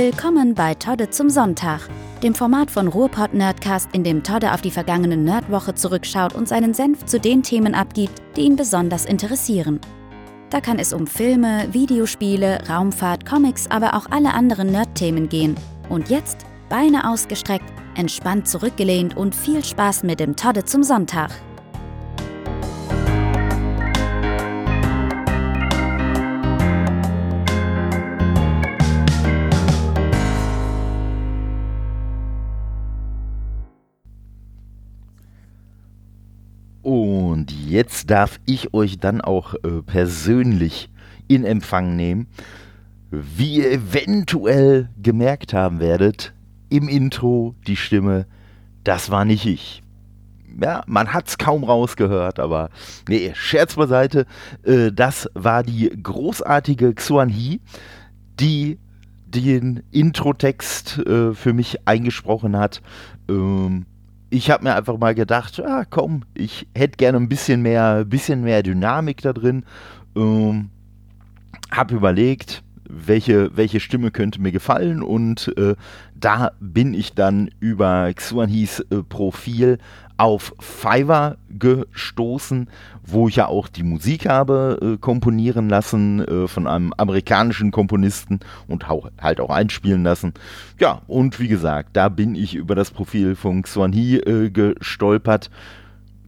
Willkommen bei Todde zum Sonntag, dem Format von Ruhrpott Nerdcast, in dem Todde auf die vergangene Nerdwoche zurückschaut und seinen Senf zu den Themen abgibt, die ihn besonders interessieren. Da kann es um Filme, Videospiele, Raumfahrt, Comics, aber auch alle anderen Nerd-Themen gehen. Und jetzt Beine ausgestreckt, entspannt zurückgelehnt und viel Spaß mit dem Todde zum Sonntag. Und jetzt darf ich euch dann auch äh, persönlich in Empfang nehmen. Wie ihr eventuell gemerkt haben werdet, im Intro die Stimme, das war nicht ich. Ja, man hat es kaum rausgehört, aber nee, Scherz beiseite, äh, das war die großartige Xuan He, die den Introtext äh, für mich eingesprochen hat. Ähm, ich habe mir einfach mal gedacht, ah, komm, ich hätte gerne ein bisschen mehr, bisschen mehr Dynamik da drin. Ähm, habe überlegt, welche, welche Stimme könnte mir gefallen und äh, da bin ich dann über Xuanhis äh, Profil auf Fiverr gestoßen, wo ich ja auch die Musik habe äh, komponieren lassen äh, von einem amerikanischen Komponisten und auch, halt auch einspielen lassen. Ja, und wie gesagt, da bin ich über das Profil von Xuanhi äh, gestolpert.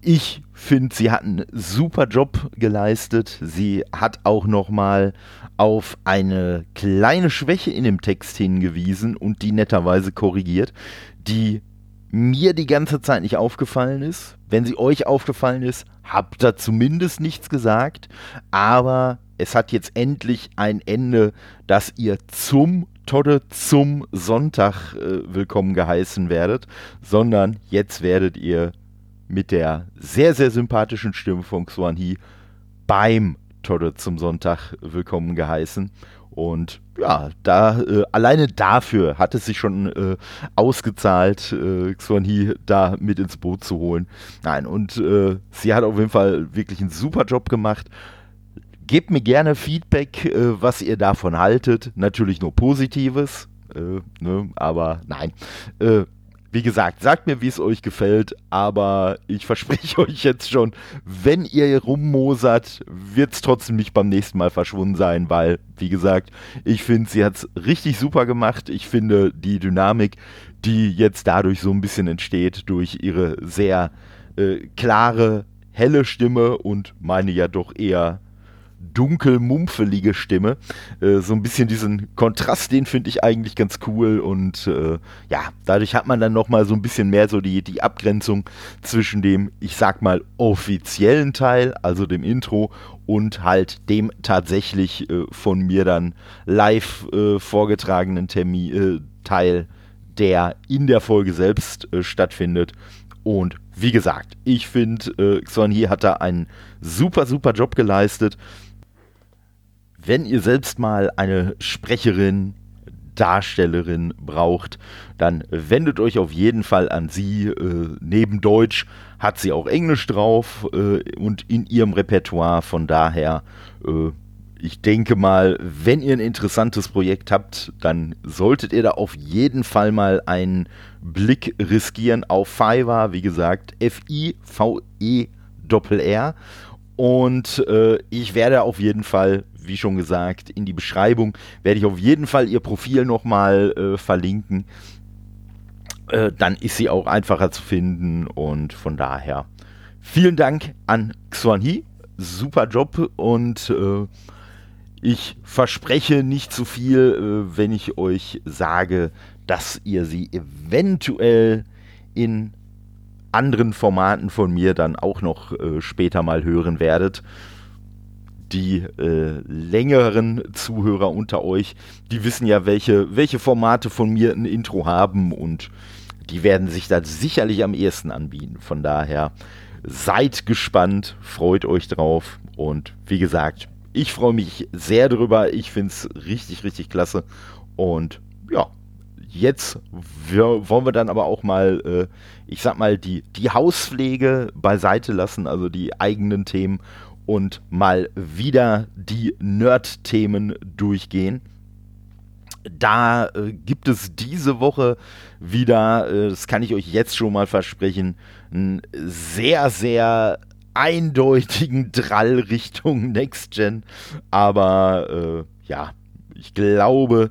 Ich finde, sie hat einen super Job geleistet. Sie hat auch noch mal auf eine kleine Schwäche in dem Text hingewiesen und die netterweise korrigiert, die mir die ganze Zeit nicht aufgefallen ist. Wenn sie euch aufgefallen ist, habt ihr zumindest nichts gesagt. Aber es hat jetzt endlich ein Ende, dass ihr zum Todde zum Sonntag äh, willkommen geheißen werdet, sondern jetzt werdet ihr mit der sehr, sehr sympathischen Stimme von Xuan He beim Todde zum Sonntag willkommen geheißen. Und ja, da äh, alleine dafür hat es sich schon äh, ausgezahlt, äh, Xuan He da mit ins Boot zu holen. Nein, und äh, sie hat auf jeden Fall wirklich einen super Job gemacht. Gebt mir gerne Feedback, äh, was ihr davon haltet. Natürlich nur Positives, äh, ne? aber nein. Wie gesagt, sagt mir, wie es euch gefällt, aber ich verspreche euch jetzt schon, wenn ihr rummosert, wird es trotzdem nicht beim nächsten Mal verschwunden sein, weil, wie gesagt, ich finde, sie hat es richtig super gemacht. Ich finde die Dynamik, die jetzt dadurch so ein bisschen entsteht, durch ihre sehr äh, klare, helle Stimme und meine ja doch eher dunkel-mumpfelige Stimme. Äh, so ein bisschen diesen Kontrast, den finde ich eigentlich ganz cool und äh, ja, dadurch hat man dann nochmal so ein bisschen mehr so die, die Abgrenzung zwischen dem, ich sag mal, offiziellen Teil, also dem Intro und halt dem tatsächlich äh, von mir dann live äh, vorgetragenen Termin, äh, Teil, der in der Folge selbst äh, stattfindet. Und wie gesagt, ich finde, äh, Xon hat da einen super, super Job geleistet wenn ihr selbst mal eine Sprecherin, Darstellerin braucht, dann wendet euch auf jeden Fall an sie. Äh, neben Deutsch hat sie auch Englisch drauf äh, und in ihrem Repertoire. Von daher, äh, ich denke mal, wenn ihr ein interessantes Projekt habt, dann solltet ihr da auf jeden Fall mal einen Blick riskieren auf Fiverr. Wie gesagt, F-I-V-E-R. Und äh, ich werde auf jeden Fall wie schon gesagt, in die Beschreibung werde ich auf jeden Fall ihr Profil nochmal äh, verlinken. Äh, dann ist sie auch einfacher zu finden und von daher vielen Dank an Xuan He. Super Job und äh, ich verspreche nicht zu viel, äh, wenn ich euch sage, dass ihr sie eventuell in anderen Formaten von mir dann auch noch äh, später mal hören werdet die äh, längeren Zuhörer unter euch, die wissen ja, welche, welche Formate von mir ein Intro haben und die werden sich da sicherlich am ehesten anbieten. Von daher seid gespannt, freut euch drauf und wie gesagt, ich freue mich sehr drüber. Ich finde es richtig, richtig klasse. Und ja, jetzt wollen wir dann aber auch mal, äh, ich sag mal, die, die Hauspflege beiseite lassen, also die eigenen Themen und mal wieder die Nerd-Themen durchgehen. Da äh, gibt es diese Woche wieder, äh, das kann ich euch jetzt schon mal versprechen, einen sehr, sehr eindeutigen Drall Richtung Next Gen. Aber äh, ja, ich glaube,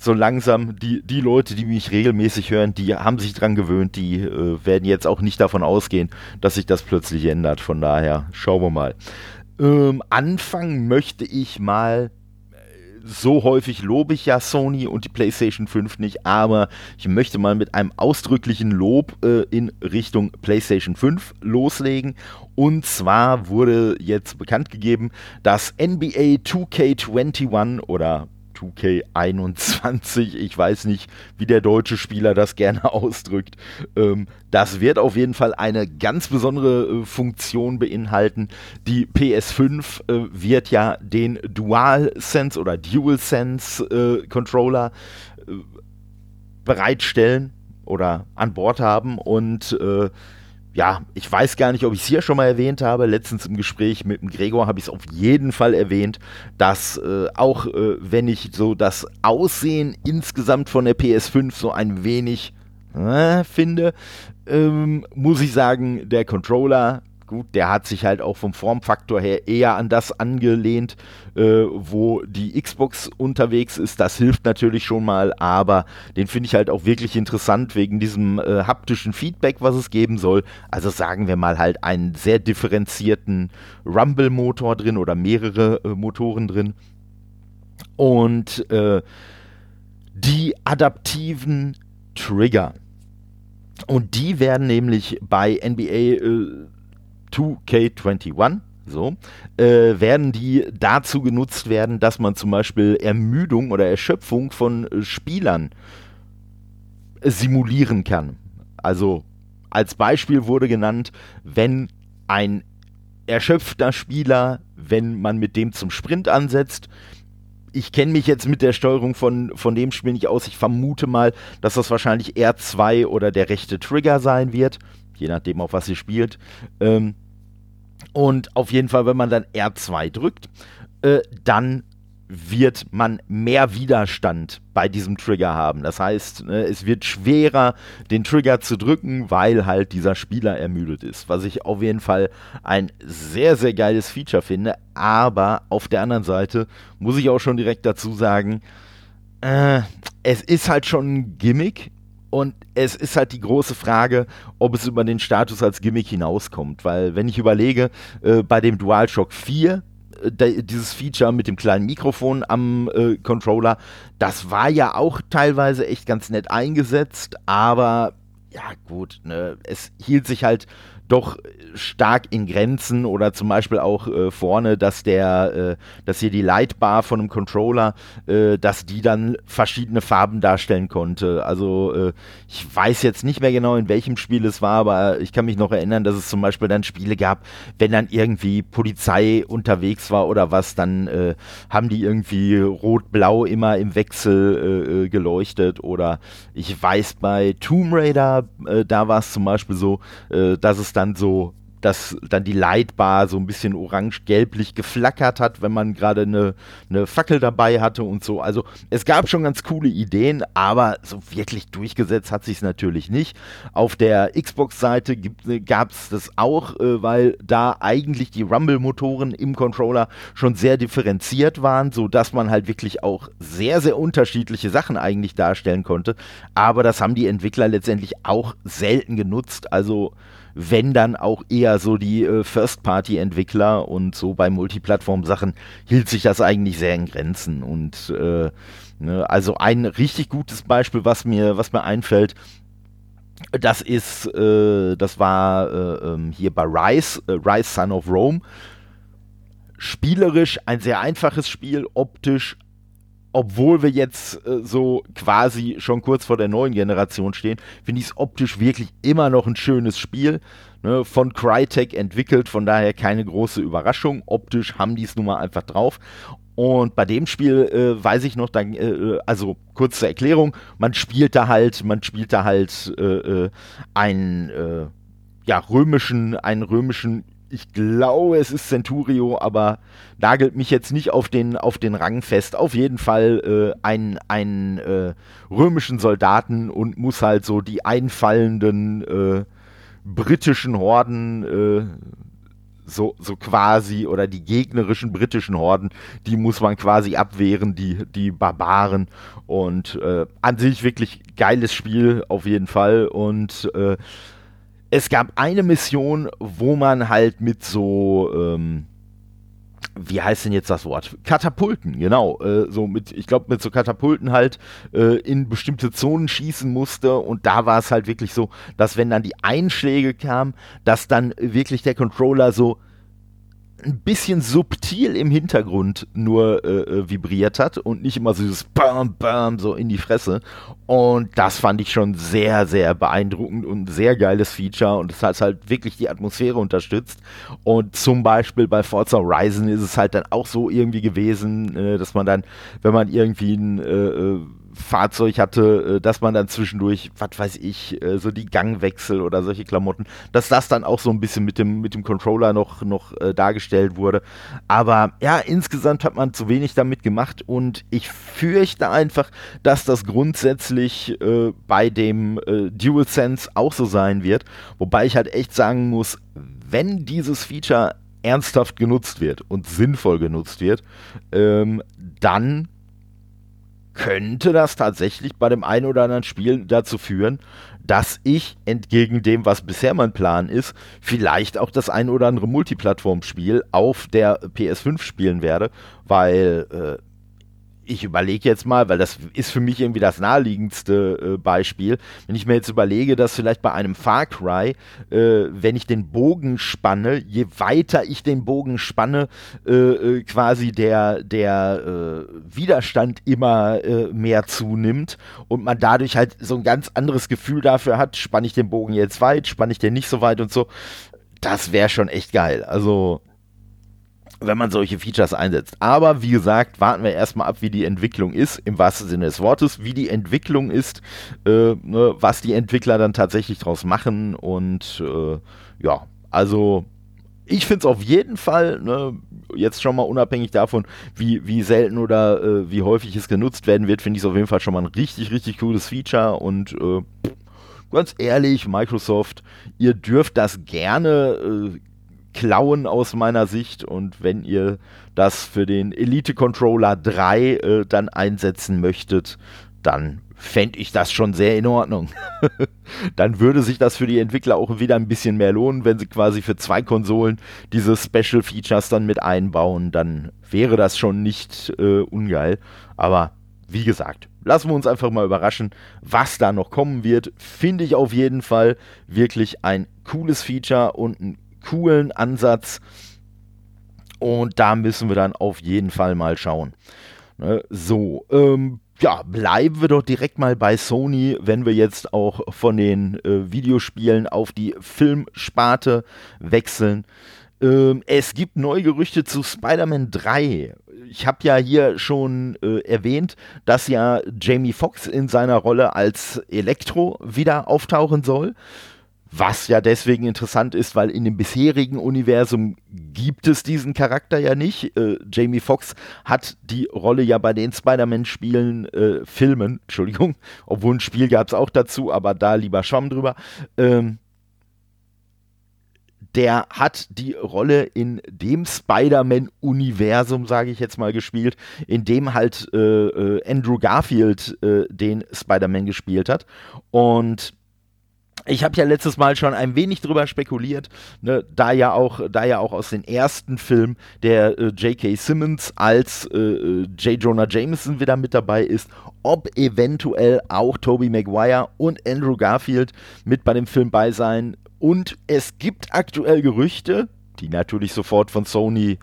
so langsam, die, die Leute, die mich regelmäßig hören, die haben sich dran gewöhnt, die äh, werden jetzt auch nicht davon ausgehen, dass sich das plötzlich ändert. Von daher, schauen wir mal. Ähm, anfangen möchte ich mal so häufig lobe ich ja Sony und die PlayStation 5 nicht, aber ich möchte mal mit einem ausdrücklichen Lob äh, in Richtung PlayStation 5 loslegen. Und zwar wurde jetzt bekannt gegeben, dass NBA 2K21 oder 2K21, ich weiß nicht, wie der deutsche Spieler das gerne ausdrückt. Ähm, das wird auf jeden Fall eine ganz besondere äh, Funktion beinhalten. Die PS5 äh, wird ja den DualSense oder DualSense äh, Controller äh, bereitstellen oder an Bord haben und äh, ja, ich weiß gar nicht, ob ich es hier schon mal erwähnt habe. Letztens im Gespräch mit dem Gregor habe ich es auf jeden Fall erwähnt, dass äh, auch äh, wenn ich so das Aussehen insgesamt von der PS5 so ein wenig äh, finde, ähm, muss ich sagen, der Controller gut, der hat sich halt auch vom Formfaktor her eher an das angelehnt, äh, wo die Xbox unterwegs ist. Das hilft natürlich schon mal, aber den finde ich halt auch wirklich interessant wegen diesem äh, haptischen Feedback, was es geben soll. Also sagen wir mal halt einen sehr differenzierten Rumble-Motor drin oder mehrere äh, Motoren drin. Und äh, die adaptiven Trigger. Und die werden nämlich bei NBA äh, 2K21, so, äh, werden die dazu genutzt werden, dass man zum Beispiel Ermüdung oder Erschöpfung von äh, Spielern simulieren kann. Also als Beispiel wurde genannt, wenn ein erschöpfter Spieler, wenn man mit dem zum Sprint ansetzt, ich kenne mich jetzt mit der Steuerung von, von dem Spiel nicht aus. Ich vermute mal, dass das wahrscheinlich R2 oder der rechte Trigger sein wird je nachdem, auf was ihr spielt. Ähm, und auf jeden Fall, wenn man dann R2 drückt, äh, dann wird man mehr Widerstand bei diesem Trigger haben. Das heißt, ne, es wird schwerer, den Trigger zu drücken, weil halt dieser Spieler ermüdet ist. Was ich auf jeden Fall ein sehr, sehr geiles Feature finde. Aber auf der anderen Seite muss ich auch schon direkt dazu sagen, äh, es ist halt schon ein Gimmick und es ist halt die große Frage, ob es über den Status als Gimmick hinauskommt. Weil, wenn ich überlege, äh, bei dem DualShock 4, äh, dieses Feature mit dem kleinen Mikrofon am äh, Controller, das war ja auch teilweise echt ganz nett eingesetzt, aber ja, gut, ne, es hielt sich halt doch stark in Grenzen oder zum Beispiel auch äh, vorne, dass der, äh, dass hier die Lightbar von einem Controller, äh, dass die dann verschiedene Farben darstellen konnte. Also äh, ich weiß jetzt nicht mehr genau, in welchem Spiel es war, aber ich kann mich noch erinnern, dass es zum Beispiel dann Spiele gab, wenn dann irgendwie Polizei unterwegs war oder was, dann äh, haben die irgendwie rot-blau immer im Wechsel äh, geleuchtet oder ich weiß bei Tomb Raider, da war es zum Beispiel so, dass es dann so dass dann die Lightbar so ein bisschen orange-gelblich geflackert hat, wenn man gerade eine, eine Fackel dabei hatte und so. Also es gab schon ganz coole Ideen, aber so wirklich durchgesetzt hat sich es natürlich nicht. Auf der Xbox-Seite gab es das auch, äh, weil da eigentlich die Rumble-Motoren im Controller schon sehr differenziert waren, sodass man halt wirklich auch sehr, sehr unterschiedliche Sachen eigentlich darstellen konnte. Aber das haben die Entwickler letztendlich auch selten genutzt. Also wenn dann auch eher so die äh, First-Party-Entwickler und so bei Multiplattform-Sachen hielt sich das eigentlich sehr in Grenzen. Und äh, ne, also ein richtig gutes Beispiel, was mir, was mir einfällt, das ist, äh, das war äh, ähm, hier bei Rise, äh, Rise Son of Rome. Spielerisch ein sehr einfaches Spiel, optisch obwohl wir jetzt äh, so quasi schon kurz vor der neuen Generation stehen, finde ich es optisch wirklich immer noch ein schönes Spiel. Ne, von Crytek entwickelt, von daher keine große Überraschung. Optisch haben die es nun mal einfach drauf. Und bei dem Spiel äh, weiß ich noch, dann, äh, also kurze Erklärung, man spielt da halt, man spielt da halt äh, äh einen äh, ja, römischen, einen römischen ich glaube, es ist Centurio, aber nagelt mich jetzt nicht auf den, auf den Rang fest. Auf jeden Fall äh, einen, einen äh, römischen Soldaten und muss halt so die einfallenden äh, britischen Horden äh, so, so quasi oder die gegnerischen britischen Horden, die muss man quasi abwehren, die, die Barbaren. Und äh, an sich wirklich geiles Spiel auf jeden Fall. Und äh, es gab eine Mission, wo man halt mit so, ähm, wie heißt denn jetzt das Wort? Katapulten, genau. Äh, so mit, ich glaube, mit so Katapulten halt äh, in bestimmte Zonen schießen musste. Und da war es halt wirklich so, dass wenn dann die Einschläge kamen, dass dann wirklich der Controller so ein bisschen subtil im Hintergrund nur äh, äh, vibriert hat und nicht immer so dieses Bam, Bam so in die Fresse. Und das fand ich schon sehr, sehr beeindruckend und ein sehr geiles Feature und es hat halt wirklich die Atmosphäre unterstützt. Und zum Beispiel bei Forza Horizon ist es halt dann auch so irgendwie gewesen, äh, dass man dann, wenn man irgendwie ein äh, äh Fahrzeug hatte, äh, dass man dann zwischendurch, was weiß ich, äh, so die Gangwechsel oder solche Klamotten, dass das dann auch so ein bisschen mit dem, mit dem Controller noch, noch äh, dargestellt wurde. Aber ja, insgesamt hat man zu wenig damit gemacht und ich fürchte einfach, dass das grundsätzlich äh, bei dem äh, DualSense auch so sein wird. Wobei ich halt echt sagen muss, wenn dieses Feature ernsthaft genutzt wird und sinnvoll genutzt wird, ähm, dann könnte das tatsächlich bei dem einen oder anderen Spiel dazu führen, dass ich entgegen dem, was bisher mein Plan ist, vielleicht auch das ein oder andere Multiplattform-Spiel auf der PS5 spielen werde, weil äh, ich überlege jetzt mal, weil das ist für mich irgendwie das naheliegendste äh, Beispiel, wenn ich mir jetzt überlege, dass vielleicht bei einem Far Cry, äh, wenn ich den Bogen spanne, je weiter ich den Bogen spanne, äh, äh quasi der, der äh, Widerstand immer äh, mehr zunimmt und man dadurch halt so ein ganz anderes Gefühl dafür hat, spanne ich den Bogen jetzt weit, spanne ich den nicht so weit und so. Das wäre schon echt geil. Also wenn man solche Features einsetzt. Aber wie gesagt, warten wir erstmal ab, wie die Entwicklung ist, im wahrsten Sinne des Wortes, wie die Entwicklung ist, äh, ne, was die Entwickler dann tatsächlich draus machen und äh, ja, also ich finde es auf jeden Fall, ne, jetzt schon mal unabhängig davon, wie, wie selten oder äh, wie häufig es genutzt werden wird, finde ich es auf jeden Fall schon mal ein richtig, richtig cooles Feature und äh, ganz ehrlich, Microsoft, ihr dürft das gerne äh, klauen aus meiner Sicht. Und wenn ihr das für den Elite Controller 3 äh, dann einsetzen möchtet, dann fände ich das schon sehr in Ordnung. dann würde sich das für die Entwickler auch wieder ein bisschen mehr lohnen, wenn sie quasi für zwei Konsolen diese Special Features dann mit einbauen. Dann wäre das schon nicht äh, ungeil. Aber wie gesagt, lassen wir uns einfach mal überraschen, was da noch kommen wird. Finde ich auf jeden Fall wirklich ein cooles Feature und ein coolen Ansatz. Und da müssen wir dann auf jeden Fall mal schauen. Ne, so, ähm, ja, bleiben wir doch direkt mal bei Sony, wenn wir jetzt auch von den äh, Videospielen auf die Filmsparte wechseln. Ähm, es gibt neue Gerüchte zu Spider-Man 3. Ich habe ja hier schon äh, erwähnt, dass ja Jamie Foxx in seiner Rolle als Elektro wieder auftauchen soll. Was ja deswegen interessant ist, weil in dem bisherigen Universum gibt es diesen Charakter ja nicht. Äh, Jamie Foxx hat die Rolle ja bei den Spider-Man-Spielen, äh, Filmen, Entschuldigung, obwohl ein Spiel gab es auch dazu, aber da lieber Schwamm drüber. Ähm, der hat die Rolle in dem Spider-Man-Universum, sage ich jetzt mal, gespielt, in dem halt äh, äh Andrew Garfield äh, den Spider-Man gespielt hat. Und ich habe ja letztes Mal schon ein wenig drüber spekuliert, ne, da ja auch, da ja auch aus den ersten Filmen der äh, J.K. Simmons als äh, äh, J. Jonah Jameson wieder mit dabei ist, ob eventuell auch Tobey Maguire und Andrew Garfield mit bei dem Film bei sein. Und es gibt aktuell Gerüchte, die natürlich sofort von Sony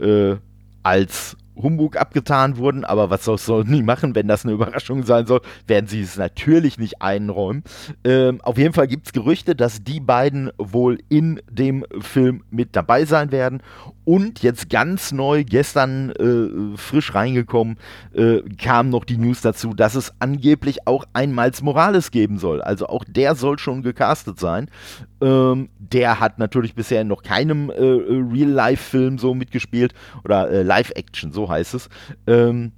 äh, als Humbug abgetan wurden, aber was soll, nie machen, wenn das eine Überraschung sein soll, werden sie es natürlich nicht einräumen. Ähm, auf jeden Fall gibt es Gerüchte, dass die beiden wohl in dem Film mit dabei sein werden. Und jetzt ganz neu, gestern äh, frisch reingekommen, äh, kam noch die News dazu, dass es angeblich auch ein Miles Morales geben soll. Also auch der soll schon gecastet sein. Ähm, der hat natürlich bisher noch keinem äh, Real-Life-Film so mitgespielt oder äh, Live-Action, so heißt es. Ähm,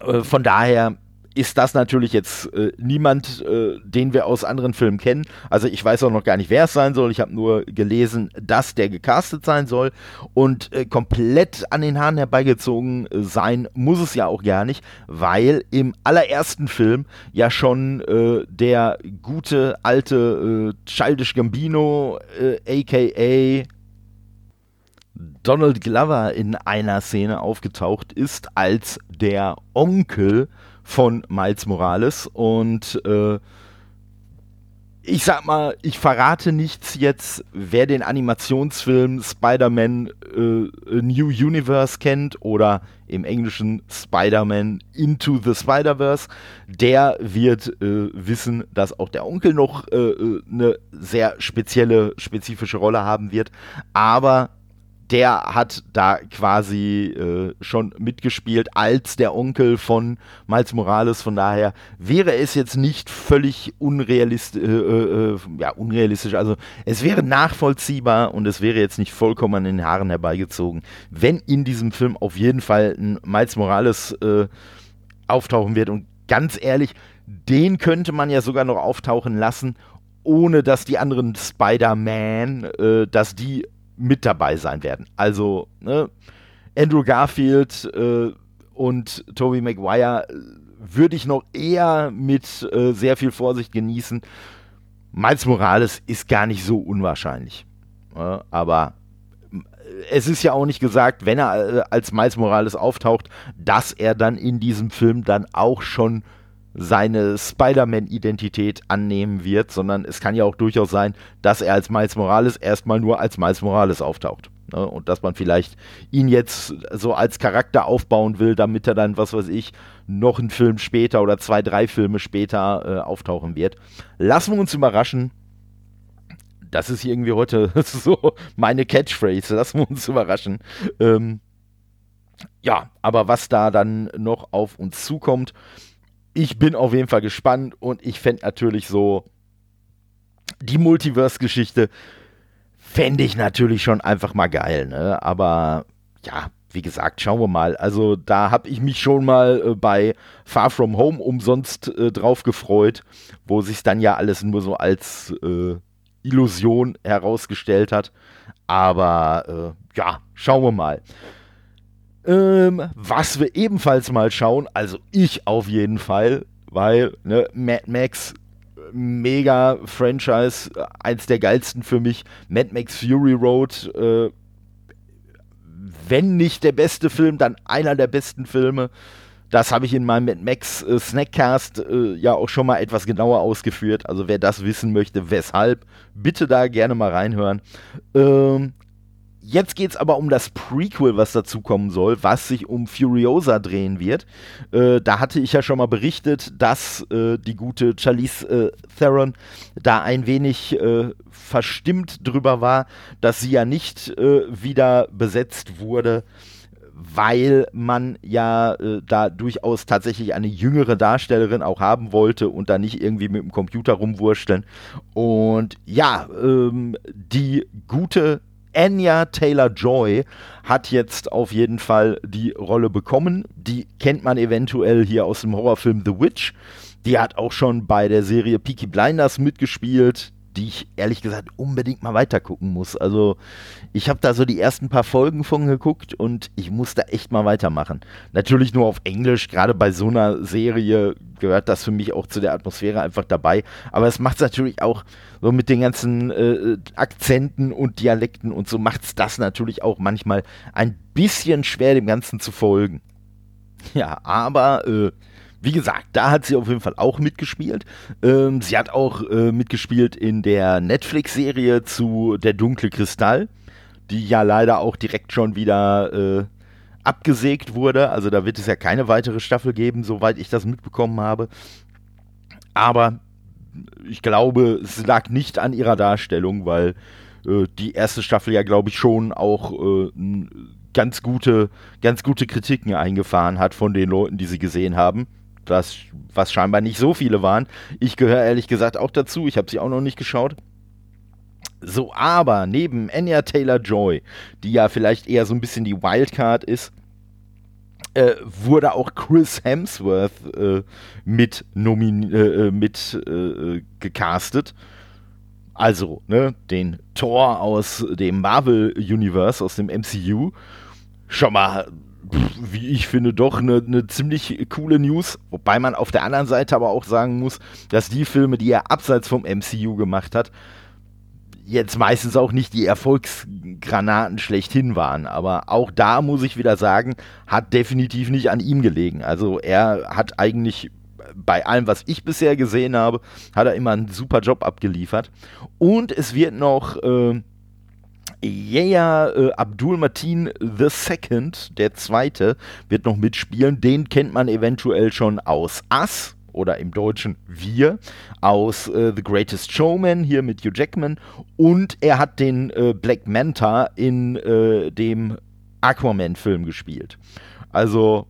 äh, von daher ist das natürlich jetzt äh, niemand, äh, den wir aus anderen Filmen kennen. Also ich weiß auch noch gar nicht, wer es sein soll. Ich habe nur gelesen, dass der gecastet sein soll. Und äh, komplett an den Haaren herbeigezogen äh, sein muss es ja auch gar nicht, weil im allerersten Film ja schon äh, der gute alte äh, Childish Gambino, aka Donald Glover in einer Szene aufgetaucht ist als der Onkel von Miles Morales. Und äh, ich sag mal, ich verrate nichts jetzt, wer den Animationsfilm Spider-Man äh, New Universe kennt oder im Englischen Spider-Man Into the Spider-Verse, der wird äh, wissen, dass auch der Onkel noch äh, äh eine sehr spezielle, spezifische Rolle haben wird. Aber der hat da quasi äh, schon mitgespielt als der Onkel von Miles Morales. Von daher wäre es jetzt nicht völlig unrealistisch, äh, äh, ja, unrealistisch. Also es wäre nachvollziehbar und es wäre jetzt nicht vollkommen an den Haaren herbeigezogen, wenn in diesem Film auf jeden Fall ein Miles Morales äh, auftauchen wird. Und ganz ehrlich, den könnte man ja sogar noch auftauchen lassen, ohne dass die anderen Spider-Man, äh, dass die mit dabei sein werden. Also ne, Andrew Garfield äh, und Tobey Maguire äh, würde ich noch eher mit äh, sehr viel Vorsicht genießen. Miles Morales ist gar nicht so unwahrscheinlich. Aber äh, es ist ja auch nicht gesagt, wenn er äh, als Miles Morales auftaucht, dass er dann in diesem Film dann auch schon seine Spider-Man-Identität annehmen wird, sondern es kann ja auch durchaus sein, dass er als Miles Morales erstmal nur als Miles Morales auftaucht. Ne? Und dass man vielleicht ihn jetzt so als Charakter aufbauen will, damit er dann, was weiß ich, noch einen Film später oder zwei, drei Filme später äh, auftauchen wird. Lassen wir uns überraschen. Das ist irgendwie heute so meine Catchphrase. Lassen wir uns überraschen. Ähm, ja, aber was da dann noch auf uns zukommt, ich bin auf jeden Fall gespannt und ich fände natürlich so die Multiverse-Geschichte fände ich natürlich schon einfach mal geil, ne? Aber ja, wie gesagt, schauen wir mal. Also da habe ich mich schon mal äh, bei Far From Home umsonst äh, drauf gefreut, wo sich dann ja alles nur so als äh, Illusion herausgestellt hat. Aber äh, ja, schauen wir mal. Ähm, was wir ebenfalls mal schauen, also ich auf jeden Fall, weil ne, Mad Max mega Franchise, eins der geilsten für mich. Mad Max Fury Road, äh, wenn nicht der beste Film, dann einer der besten Filme. Das habe ich in meinem Mad Max äh, Snackcast äh, ja auch schon mal etwas genauer ausgeführt. Also wer das wissen möchte, weshalb, bitte da gerne mal reinhören. Ähm, Jetzt geht es aber um das Prequel, was dazu kommen soll, was sich um Furiosa drehen wird. Äh, da hatte ich ja schon mal berichtet, dass äh, die gute Charlize äh, Theron da ein wenig äh, verstimmt drüber war, dass sie ja nicht äh, wieder besetzt wurde, weil man ja äh, da durchaus tatsächlich eine jüngere Darstellerin auch haben wollte und da nicht irgendwie mit dem Computer rumwurschteln. Und ja, ähm, die gute Anya Taylor Joy hat jetzt auf jeden Fall die Rolle bekommen. Die kennt man eventuell hier aus dem Horrorfilm The Witch. Die hat auch schon bei der Serie Peaky Blinders mitgespielt die ich ehrlich gesagt unbedingt mal weitergucken muss. Also ich habe da so die ersten paar Folgen von geguckt und ich muss da echt mal weitermachen. Natürlich nur auf Englisch, gerade bei so einer Serie gehört das für mich auch zu der Atmosphäre einfach dabei. Aber es macht es natürlich auch so mit den ganzen äh, Akzenten und Dialekten und so macht es das natürlich auch manchmal ein bisschen schwer, dem Ganzen zu folgen. Ja, aber äh, wie gesagt, da hat sie auf jeden Fall auch mitgespielt. Ähm, sie hat auch äh, mitgespielt in der Netflix-Serie zu Der dunkle Kristall, die ja leider auch direkt schon wieder äh, abgesägt wurde. Also da wird es ja keine weitere Staffel geben, soweit ich das mitbekommen habe. Aber ich glaube, es lag nicht an ihrer Darstellung, weil äh, die erste Staffel ja, glaube ich, schon auch äh, ganz gute, ganz gute Kritiken eingefahren hat von den Leuten, die sie gesehen haben. Das, was scheinbar nicht so viele waren. Ich gehöre ehrlich gesagt auch dazu. Ich habe sie auch noch nicht geschaut. So, aber neben Anya Taylor Joy, die ja vielleicht eher so ein bisschen die Wildcard ist, äh, wurde auch Chris Hemsworth äh, mit, nomin äh, äh mit äh, gecastet. Also, ne, den Thor aus dem Marvel Universe, aus dem MCU. Schon mal, wie ich finde, doch eine ne ziemlich coole News. Wobei man auf der anderen Seite aber auch sagen muss, dass die Filme, die er abseits vom MCU gemacht hat, jetzt meistens auch nicht die Erfolgsgranaten schlechthin waren. Aber auch da muss ich wieder sagen, hat definitiv nicht an ihm gelegen. Also er hat eigentlich bei allem, was ich bisher gesehen habe, hat er immer einen super Job abgeliefert. Und es wird noch äh, Yaya äh, Abdul Matin II, der zweite, wird noch mitspielen. Den kennt man eventuell schon aus Ass oder im Deutschen Wir aus äh, The Greatest Showman hier mit Hugh Jackman und er hat den äh, Black Manta in äh, dem Aquaman-Film gespielt. Also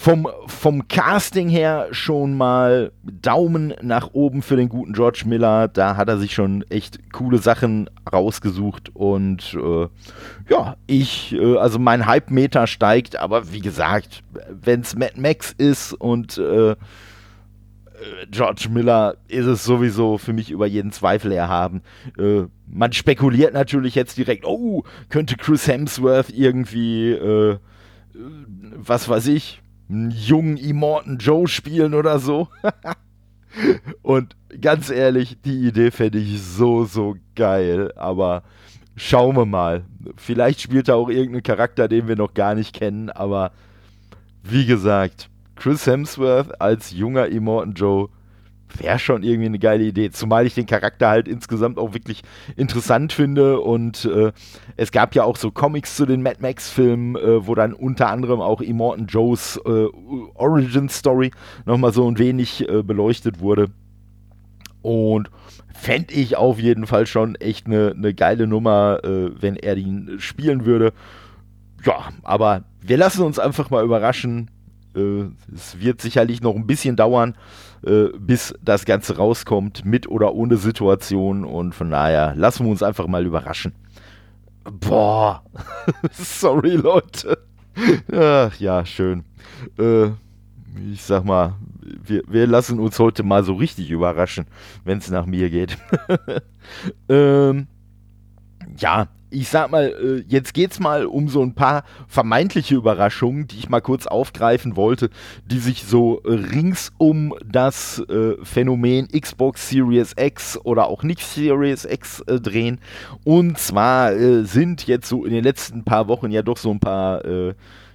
vom, vom Casting her schon mal Daumen nach oben für den guten George Miller. Da hat er sich schon echt coole Sachen rausgesucht. Und äh, ja, ich, äh, also mein Hype-Meter steigt, aber wie gesagt, wenn es Mad Max ist und äh, äh, George Miller ist es sowieso für mich über jeden Zweifel erhaben. Äh, man spekuliert natürlich jetzt direkt, oh, könnte Chris Hemsworth irgendwie, äh, was weiß ich, einen jungen Immortan Joe spielen oder so. Und ganz ehrlich, die Idee fände ich so, so geil. Aber schauen wir mal. Vielleicht spielt er auch irgendeinen Charakter, den wir noch gar nicht kennen. Aber wie gesagt, Chris Hemsworth als junger Immortan Joe wäre schon irgendwie eine geile Idee. Zumal ich den Charakter halt insgesamt auch wirklich interessant finde. Und äh, es gab ja auch so Comics zu den Mad Max-Filmen, äh, wo dann unter anderem auch Immortan Joes äh, Origin Story nochmal so ein wenig äh, beleuchtet wurde. Und fände ich auf jeden Fall schon echt eine ne geile Nummer, äh, wenn er den spielen würde. Ja, aber wir lassen uns einfach mal überraschen. Äh, es wird sicherlich noch ein bisschen dauern äh, bis das Ganze rauskommt, mit oder ohne Situation. Und von daher lassen wir uns einfach mal überraschen. Boah, sorry Leute. Ach, ja, schön. Äh, ich sag mal, wir, wir lassen uns heute mal so richtig überraschen, wenn es nach mir geht. ähm, ja, ich sag mal, äh, jetzt geht's mal um so ein paar vermeintliche Überraschungen, die ich mal kurz aufgreifen wollte, die sich so rings um das äh, Phänomen Xbox Series X oder auch nicht Series X äh, drehen. Und zwar sind jetzt so in den letzten paar Wochen ja doch so ein paar,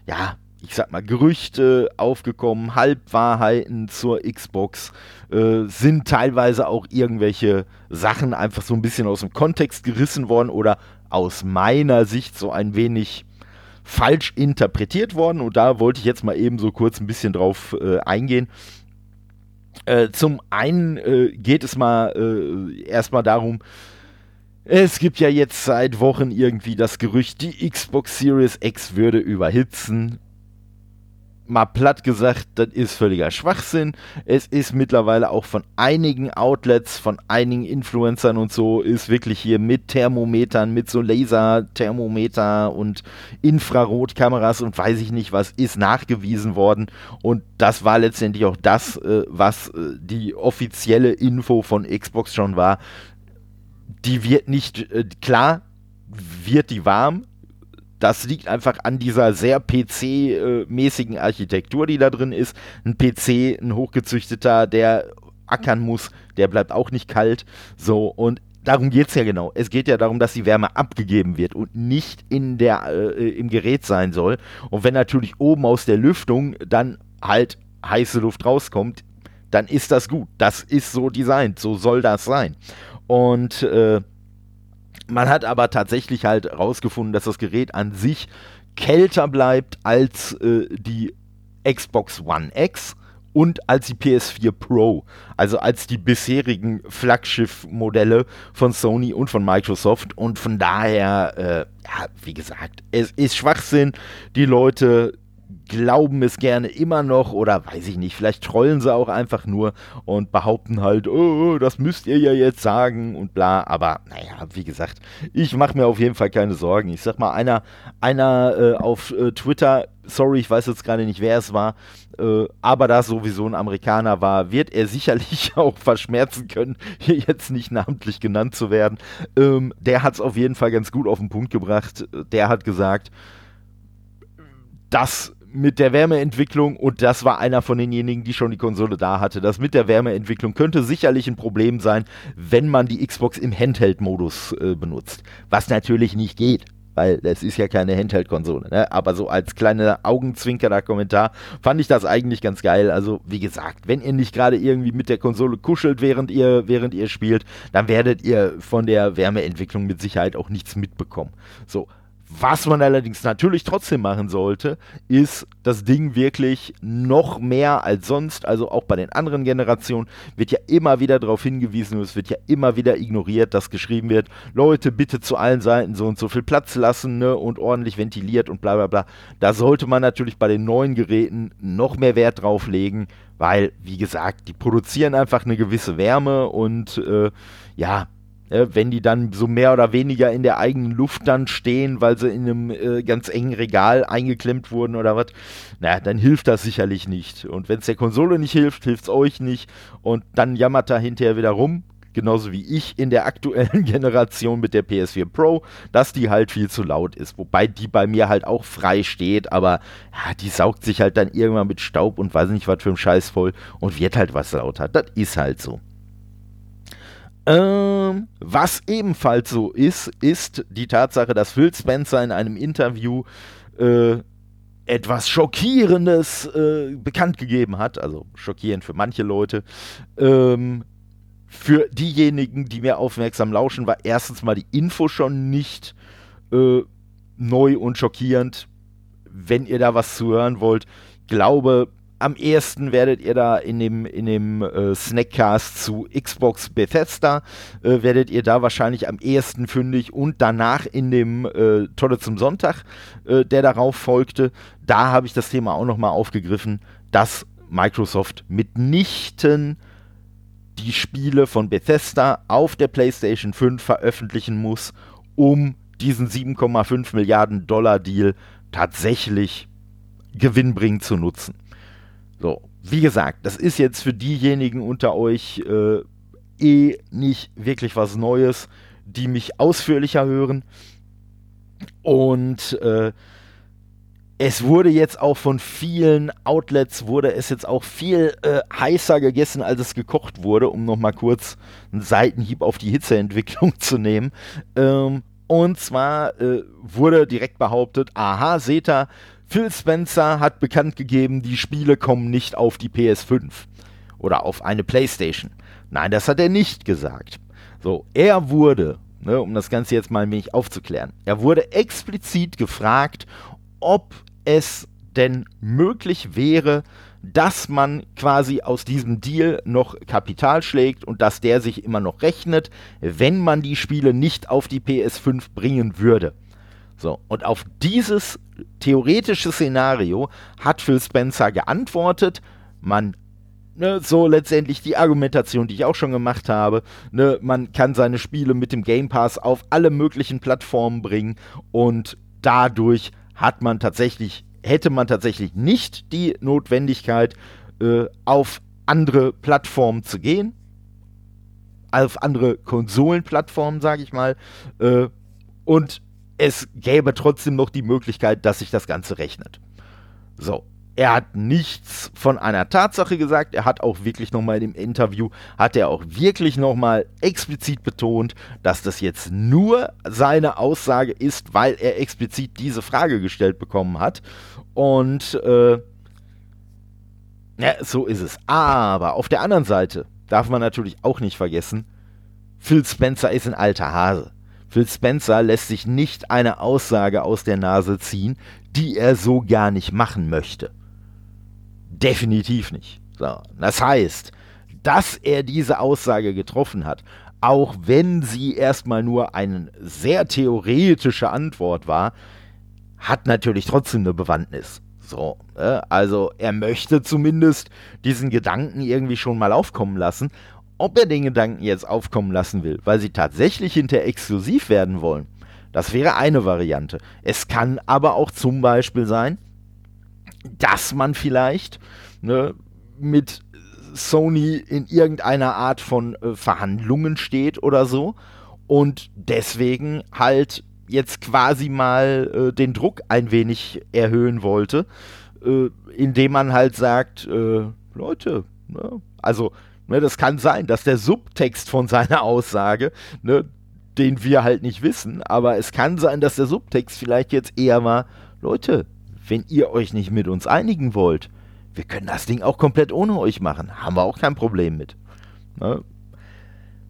ja, ich sag mal, Gerüchte aufgekommen, Halbwahrheiten zur Xbox, äh, sind teilweise auch irgendwelche Sachen einfach so ein bisschen aus dem Kontext gerissen worden oder aus meiner Sicht so ein wenig falsch interpretiert worden und da wollte ich jetzt mal eben so kurz ein bisschen drauf äh, eingehen. Äh, zum einen äh, geht es mal äh, erstmal darum, es gibt ja jetzt seit Wochen irgendwie das Gerücht, die Xbox Series X würde überhitzen mal platt gesagt, das ist völliger Schwachsinn. Es ist mittlerweile auch von einigen Outlets, von einigen Influencern und so, ist wirklich hier mit Thermometern, mit so Laserthermometer und Infrarotkameras und weiß ich nicht was, ist nachgewiesen worden. Und das war letztendlich auch das, äh, was äh, die offizielle Info von Xbox schon war. Die wird nicht, äh, klar, wird die warm, das liegt einfach an dieser sehr PC-mäßigen Architektur, die da drin ist. Ein PC, ein hochgezüchteter, der ackern muss, der bleibt auch nicht kalt. So, und darum geht es ja genau. Es geht ja darum, dass die Wärme abgegeben wird und nicht in der, äh, im Gerät sein soll. Und wenn natürlich oben aus der Lüftung dann halt heiße Luft rauskommt, dann ist das gut. Das ist so designt, so soll das sein. Und äh, man hat aber tatsächlich halt rausgefunden, dass das Gerät an sich kälter bleibt als äh, die Xbox One X und als die PS4 Pro, also als die bisherigen Flaggschiff-Modelle von Sony und von Microsoft. Und von daher, äh, ja, wie gesagt, es ist Schwachsinn. Die Leute glauben es gerne immer noch oder weiß ich nicht, vielleicht trollen sie auch einfach nur und behaupten halt, oh, das müsst ihr ja jetzt sagen und bla, aber naja, wie gesagt, ich mache mir auf jeden Fall keine Sorgen. Ich sag mal, einer, einer äh, auf äh, Twitter, sorry, ich weiß jetzt gerade nicht, wer es war, äh, aber da sowieso ein Amerikaner war, wird er sicherlich auch verschmerzen können, hier jetzt nicht namentlich genannt zu werden. Ähm, der hat es auf jeden Fall ganz gut auf den Punkt gebracht. Der hat gesagt, dass mit der Wärmeentwicklung, und das war einer von denjenigen, die schon die Konsole da hatte, das mit der Wärmeentwicklung könnte sicherlich ein Problem sein, wenn man die Xbox im Handheld-Modus äh, benutzt. Was natürlich nicht geht, weil es ist ja keine Handheld-Konsole. Ne? Aber so als kleiner Augenzwinkernder Kommentar fand ich das eigentlich ganz geil. Also wie gesagt, wenn ihr nicht gerade irgendwie mit der Konsole kuschelt, während ihr, während ihr spielt, dann werdet ihr von der Wärmeentwicklung mit Sicherheit auch nichts mitbekommen. So, was man allerdings natürlich trotzdem machen sollte, ist das Ding wirklich noch mehr als sonst, also auch bei den anderen Generationen, wird ja immer wieder darauf hingewiesen und es wird ja immer wieder ignoriert, dass geschrieben wird, Leute, bitte zu allen Seiten so und so viel Platz lassen ne, und ordentlich ventiliert und bla bla bla. Da sollte man natürlich bei den neuen Geräten noch mehr Wert drauf legen, weil, wie gesagt, die produzieren einfach eine gewisse Wärme und äh, ja, äh, wenn die dann so mehr oder weniger in der eigenen Luft dann stehen, weil sie in einem äh, ganz engen Regal eingeklemmt wurden oder was, naja, dann hilft das sicherlich nicht. Und wenn es der Konsole nicht hilft, hilft es euch nicht. Und dann jammert er hinterher wieder rum, genauso wie ich in der aktuellen Generation mit der PS4 Pro, dass die halt viel zu laut ist. Wobei die bei mir halt auch frei steht, aber ja, die saugt sich halt dann irgendwann mit Staub und weiß nicht was für ein Scheiß voll und wird halt was lauter. Das ist halt so. Ähm, was ebenfalls so ist, ist die Tatsache, dass Phil Spencer in einem Interview äh, etwas Schockierendes äh, bekannt gegeben hat, also schockierend für manche Leute. Ähm, für diejenigen, die mir aufmerksam lauschen, war erstens mal die Info schon nicht äh, neu und schockierend. Wenn ihr da was zu hören wollt, glaube, am ehesten werdet ihr da in dem, in dem äh, Snackcast zu Xbox Bethesda, äh, werdet ihr da wahrscheinlich am ehesten fündig und danach in dem äh, Tolle zum Sonntag, äh, der darauf folgte, da habe ich das Thema auch nochmal aufgegriffen, dass Microsoft mitnichten die Spiele von Bethesda auf der PlayStation 5 veröffentlichen muss, um diesen 7,5 Milliarden Dollar Deal tatsächlich gewinnbringend zu nutzen. So, wie gesagt, das ist jetzt für diejenigen unter euch äh, eh nicht wirklich was Neues, die mich ausführlicher hören. Und äh, es wurde jetzt auch von vielen Outlets, wurde es jetzt auch viel äh, heißer gegessen, als es gekocht wurde, um nochmal kurz einen Seitenhieb auf die Hitzeentwicklung zu nehmen. Ähm, und zwar äh, wurde direkt behauptet, aha, ihr, Phil Spencer hat bekannt gegeben, die Spiele kommen nicht auf die PS5 oder auf eine PlayStation. Nein, das hat er nicht gesagt. So, er wurde, ne, um das Ganze jetzt mal ein wenig aufzuklären, er wurde explizit gefragt, ob es denn möglich wäre, dass man quasi aus diesem Deal noch Kapital schlägt und dass der sich immer noch rechnet, wenn man die Spiele nicht auf die PS5 bringen würde. So, und auf dieses theoretische Szenario hat Phil Spencer geantwortet. Man Ne, so letztendlich die Argumentation, die ich auch schon gemacht habe. Ne, man kann seine Spiele mit dem Game Pass auf alle möglichen Plattformen bringen und dadurch hat man tatsächlich, hätte man tatsächlich nicht die Notwendigkeit, äh, auf andere Plattformen zu gehen. Auf andere Konsolenplattformen, sage ich mal. Äh, und es gäbe trotzdem noch die Möglichkeit, dass sich das Ganze rechnet. So, er hat nichts von einer Tatsache gesagt. Er hat auch wirklich nochmal im Interview, hat er auch wirklich nochmal explizit betont, dass das jetzt nur seine Aussage ist, weil er explizit diese Frage gestellt bekommen hat. Und äh, ja, so ist es. Aber auf der anderen Seite darf man natürlich auch nicht vergessen, Phil Spencer ist ein alter Hase. Phil Spencer lässt sich nicht eine Aussage aus der Nase ziehen, die er so gar nicht machen möchte. Definitiv nicht. So, das heißt, dass er diese Aussage getroffen hat, auch wenn sie erstmal nur eine sehr theoretische Antwort war, hat natürlich trotzdem eine Bewandtnis. So, äh, also er möchte zumindest diesen Gedanken irgendwie schon mal aufkommen lassen. Ob er den Gedanken jetzt aufkommen lassen will, weil sie tatsächlich hinter exklusiv werden wollen, das wäre eine Variante. Es kann aber auch zum Beispiel sein, dass man vielleicht ne, mit Sony in irgendeiner Art von äh, Verhandlungen steht oder so und deswegen halt jetzt quasi mal äh, den Druck ein wenig erhöhen wollte, äh, indem man halt sagt, äh, Leute, ne, also ne, das kann sein, dass der Subtext von seiner Aussage, ne, den wir halt nicht wissen, aber es kann sein, dass der Subtext vielleicht jetzt eher war, Leute, wenn ihr euch nicht mit uns einigen wollt, wir können das Ding auch komplett ohne euch machen. Haben wir auch kein Problem mit. Ne?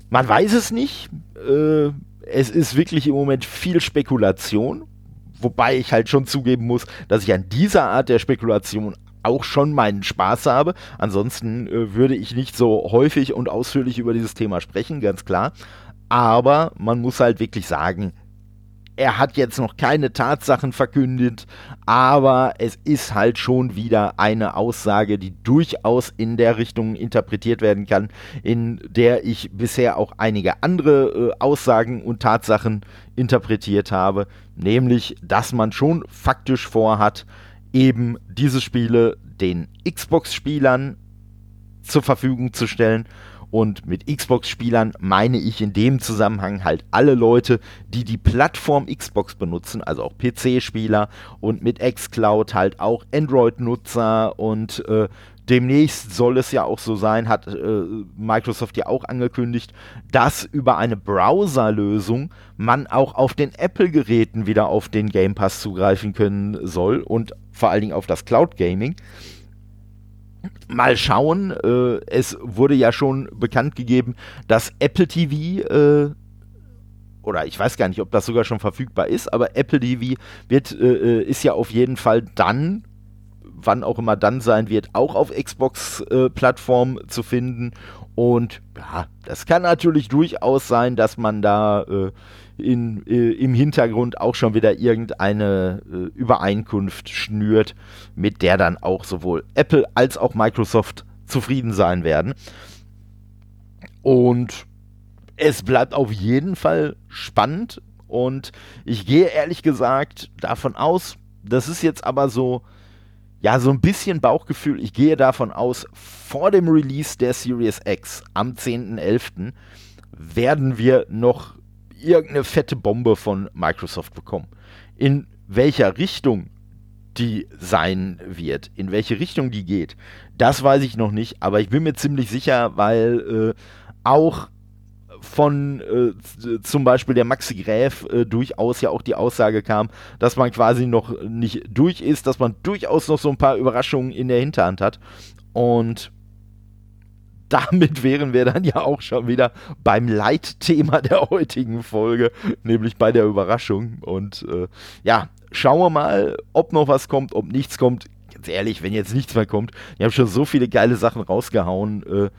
Man weiß es nicht. Äh, es ist wirklich im Moment viel Spekulation. Wobei ich halt schon zugeben muss, dass ich an dieser Art der Spekulation auch schon meinen Spaß habe. Ansonsten äh, würde ich nicht so häufig und ausführlich über dieses Thema sprechen, ganz klar. Aber man muss halt wirklich sagen, er hat jetzt noch keine Tatsachen verkündet, aber es ist halt schon wieder eine Aussage, die durchaus in der Richtung interpretiert werden kann, in der ich bisher auch einige andere äh, Aussagen und Tatsachen interpretiert habe, nämlich, dass man schon faktisch vorhat, eben diese Spiele den Xbox-Spielern zur Verfügung zu stellen. Und mit Xbox-Spielern meine ich in dem Zusammenhang halt alle Leute, die die Plattform Xbox benutzen, also auch PC-Spieler und mit xCloud halt auch Android-Nutzer und äh, demnächst soll es ja auch so sein, hat äh, Microsoft ja auch angekündigt, dass über eine Browser-Lösung man auch auf den Apple-Geräten wieder auf den Game Pass zugreifen können soll und vor allen Dingen auf das Cloud Gaming mal schauen. Äh, es wurde ja schon bekannt gegeben, dass Apple TV äh, oder ich weiß gar nicht, ob das sogar schon verfügbar ist, aber Apple TV wird, äh, äh, ist ja auf jeden Fall dann, wann auch immer dann sein wird, auch auf Xbox-Plattform äh, zu finden. Und ja, das kann natürlich durchaus sein, dass man da äh, in, äh, im Hintergrund auch schon wieder irgendeine äh, Übereinkunft schnürt, mit der dann auch sowohl Apple als auch Microsoft zufrieden sein werden. Und es bleibt auf jeden Fall spannend und ich gehe ehrlich gesagt davon aus, das ist jetzt aber so, ja, so ein bisschen Bauchgefühl. Ich gehe davon aus, vor dem Release der Series X am 10.11. werden wir noch irgendeine fette Bombe von Microsoft bekommen. In welcher Richtung die sein wird, in welche Richtung die geht, das weiß ich noch nicht, aber ich bin mir ziemlich sicher, weil äh, auch von äh, zum Beispiel der Maxi Gräf äh, durchaus ja auch die Aussage kam, dass man quasi noch nicht durch ist, dass man durchaus noch so ein paar Überraschungen in der Hinterhand hat. Und damit wären wir dann ja auch schon wieder beim Leitthema der heutigen Folge, nämlich bei der Überraschung. Und äh, ja, schauen wir mal, ob noch was kommt, ob nichts kommt. Ganz ehrlich, wenn jetzt nichts mehr kommt, ich habe schon so viele geile Sachen rausgehauen, äh,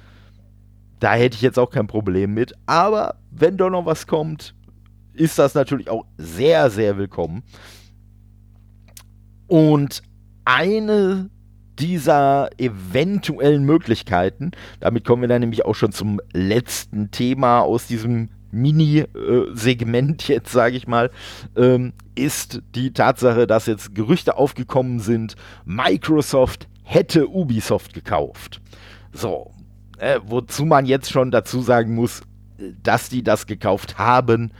da hätte ich jetzt auch kein Problem mit. Aber wenn doch noch was kommt, ist das natürlich auch sehr, sehr willkommen. Und eine dieser eventuellen Möglichkeiten, damit kommen wir dann nämlich auch schon zum letzten Thema aus diesem Mini-Segment jetzt, sage ich mal, ähm, ist die Tatsache, dass jetzt Gerüchte aufgekommen sind, Microsoft hätte Ubisoft gekauft. So, äh, wozu man jetzt schon dazu sagen muss, dass die das gekauft haben,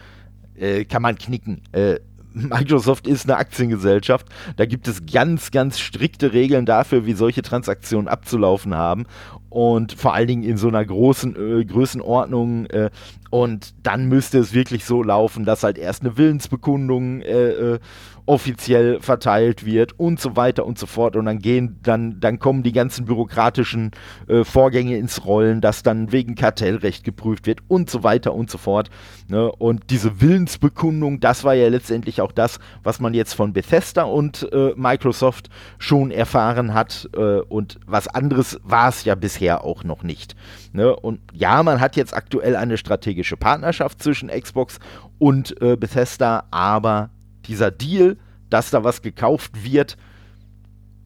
äh, kann man knicken. Äh, Microsoft ist eine Aktiengesellschaft. Da gibt es ganz, ganz strikte Regeln dafür, wie solche Transaktionen abzulaufen haben. und vor allen Dingen in so einer großen äh, Größenordnung. Äh, und dann müsste es wirklich so laufen, dass halt erst eine Willensbekundung äh, äh offiziell verteilt wird und so weiter und so fort. Und dann gehen, dann, dann kommen die ganzen bürokratischen äh, Vorgänge ins Rollen, dass dann wegen Kartellrecht geprüft wird und so weiter und so fort. Ne? Und diese Willensbekundung, das war ja letztendlich auch das, was man jetzt von Bethesda und äh, Microsoft schon erfahren hat. Äh, und was anderes war es ja bisher auch noch nicht. Ne? Und ja, man hat jetzt aktuell eine strategische Partnerschaft zwischen Xbox und äh, Bethesda, aber dieser Deal, dass da was gekauft wird,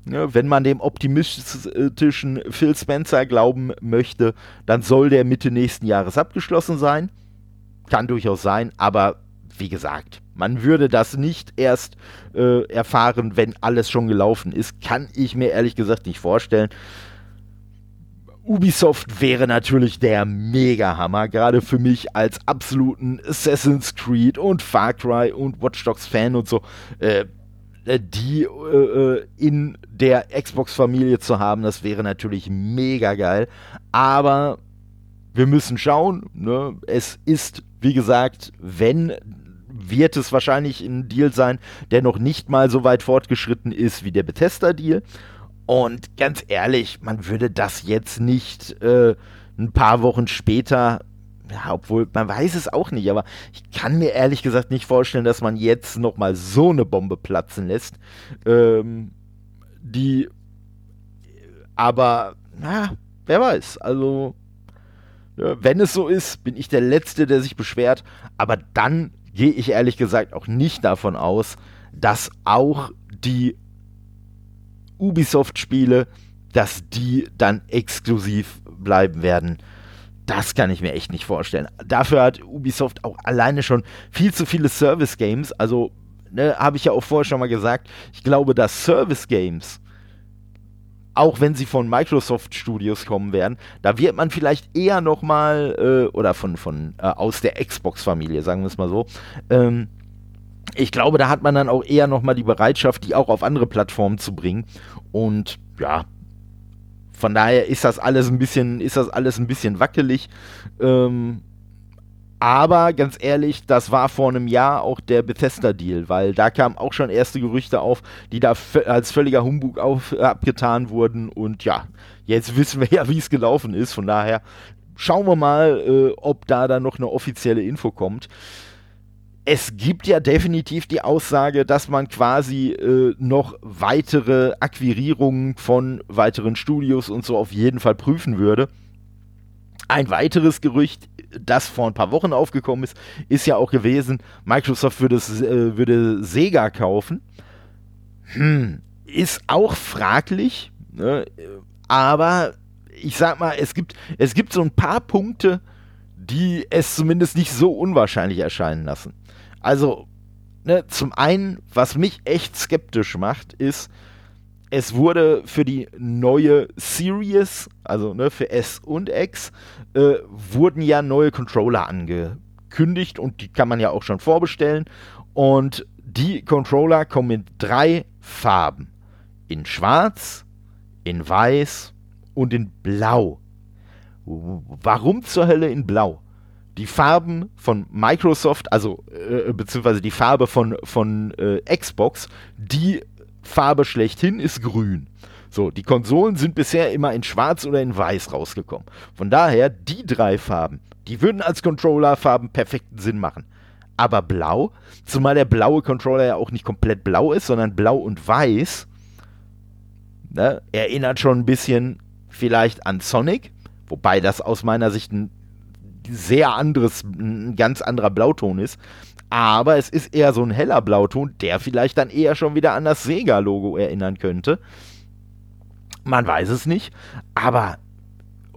ne, wenn man dem optimistischen Phil Spencer glauben möchte, dann soll der Mitte nächsten Jahres abgeschlossen sein. Kann durchaus sein, aber wie gesagt, man würde das nicht erst äh, erfahren, wenn alles schon gelaufen ist. Kann ich mir ehrlich gesagt nicht vorstellen. Ubisoft wäre natürlich der Mega-Hammer, gerade für mich als absoluten Assassin's Creed und Far Cry und Watch Dogs Fan und so, äh, äh die äh, äh, in der Xbox-Familie zu haben, das wäre natürlich mega geil. Aber wir müssen schauen. Ne? Es ist, wie gesagt, wenn wird es wahrscheinlich ein Deal sein, der noch nicht mal so weit fortgeschritten ist wie der Bethesda-Deal. Und ganz ehrlich, man würde das jetzt nicht äh, ein paar Wochen später, ja, obwohl man weiß es auch nicht, aber ich kann mir ehrlich gesagt nicht vorstellen, dass man jetzt nochmal so eine Bombe platzen lässt. Ähm, die, aber, na, wer weiß, also, wenn es so ist, bin ich der Letzte, der sich beschwert, aber dann gehe ich ehrlich gesagt auch nicht davon aus, dass auch die Ubisoft-Spiele, dass die dann exklusiv bleiben werden. Das kann ich mir echt nicht vorstellen. Dafür hat Ubisoft auch alleine schon viel zu viele Service-Games. Also, ne, habe ich ja auch vorher schon mal gesagt, ich glaube, dass Service-Games, auch wenn sie von Microsoft Studios kommen werden, da wird man vielleicht eher nochmal, äh, oder von, von äh, aus der Xbox-Familie, sagen wir es mal so, ähm, ich glaube, da hat man dann auch eher nochmal die Bereitschaft, die auch auf andere Plattformen zu bringen. Und ja, von daher ist das alles ein bisschen, ist das alles ein bisschen wackelig. Ähm, aber ganz ehrlich, das war vor einem Jahr auch der Bethesda-Deal, weil da kamen auch schon erste Gerüchte auf, die da als völliger Humbug auf, äh, abgetan wurden. Und ja, jetzt wissen wir ja, wie es gelaufen ist. Von daher schauen wir mal, äh, ob da dann noch eine offizielle Info kommt es gibt ja definitiv die Aussage, dass man quasi äh, noch weitere Akquirierungen von weiteren Studios und so auf jeden Fall prüfen würde. Ein weiteres Gerücht, das vor ein paar Wochen aufgekommen ist, ist ja auch gewesen, Microsoft würde, äh, würde Sega kaufen. Hm, ist auch fraglich, ne? aber ich sag mal, es gibt, es gibt so ein paar Punkte, die es zumindest nicht so unwahrscheinlich erscheinen lassen. Also, ne, zum einen, was mich echt skeptisch macht, ist, es wurde für die neue Series, also ne, für S und X, äh, wurden ja neue Controller angekündigt und die kann man ja auch schon vorbestellen. Und die Controller kommen in drei Farben. In Schwarz, in Weiß und in Blau. Warum zur Hölle in Blau? Die Farben von Microsoft, also äh, beziehungsweise die Farbe von, von äh, Xbox, die Farbe schlechthin ist grün. So, die Konsolen sind bisher immer in Schwarz oder in Weiß rausgekommen. Von daher, die drei Farben, die würden als Controller-Farben perfekten Sinn machen. Aber blau, zumal der blaue Controller ja auch nicht komplett blau ist, sondern blau und weiß, ne, erinnert schon ein bisschen vielleicht an Sonic, wobei das aus meiner Sicht ein sehr anderes, ein ganz anderer Blauton ist. Aber es ist eher so ein heller Blauton, der vielleicht dann eher schon wieder an das Sega-Logo erinnern könnte. Man weiß es nicht. Aber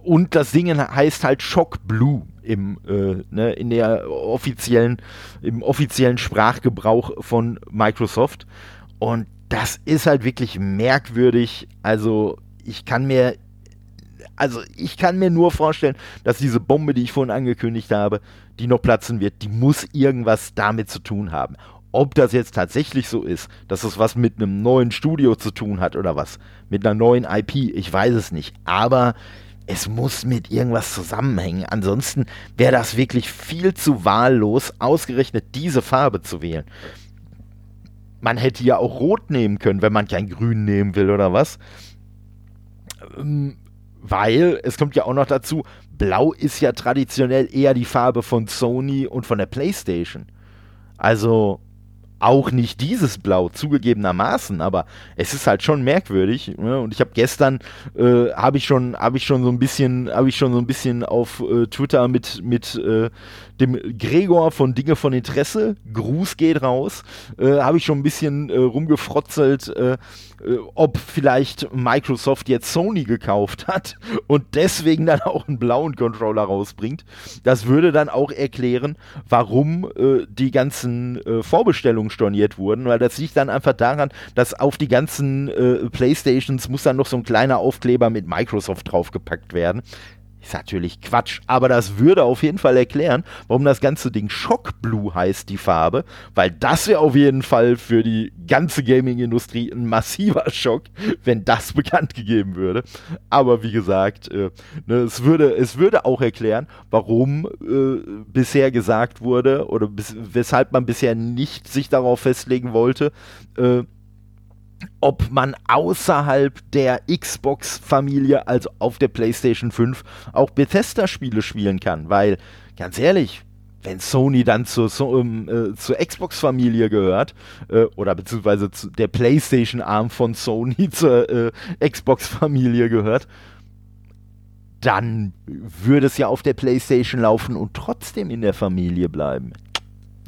und das Ding heißt halt Shock Blue im, äh, ne, in der offiziellen, im offiziellen Sprachgebrauch von Microsoft. Und das ist halt wirklich merkwürdig. Also ich kann mir also ich kann mir nur vorstellen, dass diese Bombe, die ich vorhin angekündigt habe, die noch platzen wird, die muss irgendwas damit zu tun haben. Ob das jetzt tatsächlich so ist, dass es was mit einem neuen Studio zu tun hat oder was, mit einer neuen IP, ich weiß es nicht. Aber es muss mit irgendwas zusammenhängen. Ansonsten wäre das wirklich viel zu wahllos, ausgerechnet diese Farbe zu wählen. Man hätte ja auch Rot nehmen können, wenn man kein Grün nehmen will oder was. Ähm, weil es kommt ja auch noch dazu, Blau ist ja traditionell eher die Farbe von Sony und von der PlayStation. Also auch nicht dieses Blau, zugegebenermaßen, aber es ist halt schon merkwürdig. Ne? Und ich habe gestern, äh, habe ich schon, habe ich schon so ein bisschen, habe ich schon so ein bisschen auf äh, Twitter mit, mit äh, dem Gregor von Dinge von Interesse, Gruß geht raus, äh, habe ich schon ein bisschen äh, rumgefrotzelt, äh, ob vielleicht Microsoft jetzt Sony gekauft hat und deswegen dann auch einen blauen Controller rausbringt. Das würde dann auch erklären, warum die ganzen Vorbestellungen storniert wurden, weil das liegt dann einfach daran, dass auf die ganzen Playstations muss dann noch so ein kleiner Aufkleber mit Microsoft draufgepackt werden. Ist natürlich Quatsch, aber das würde auf jeden Fall erklären, warum das ganze Ding Shock Blue heißt, die Farbe, weil das wäre auf jeden Fall für die ganze Gaming-Industrie ein massiver Schock, wenn das bekannt gegeben würde. Aber wie gesagt, äh, ne, es, würde, es würde auch erklären, warum äh, bisher gesagt wurde oder bis, weshalb man bisher nicht sich darauf festlegen wollte, äh, ob man außerhalb der Xbox-Familie, also auf der PlayStation 5, auch Bethesda-Spiele spielen kann. Weil, ganz ehrlich, wenn Sony dann zur, so, ähm, äh, zur Xbox-Familie gehört, äh, oder beziehungsweise der PlayStation-Arm von Sony zur äh, Xbox-Familie gehört, dann würde es ja auf der PlayStation laufen und trotzdem in der Familie bleiben.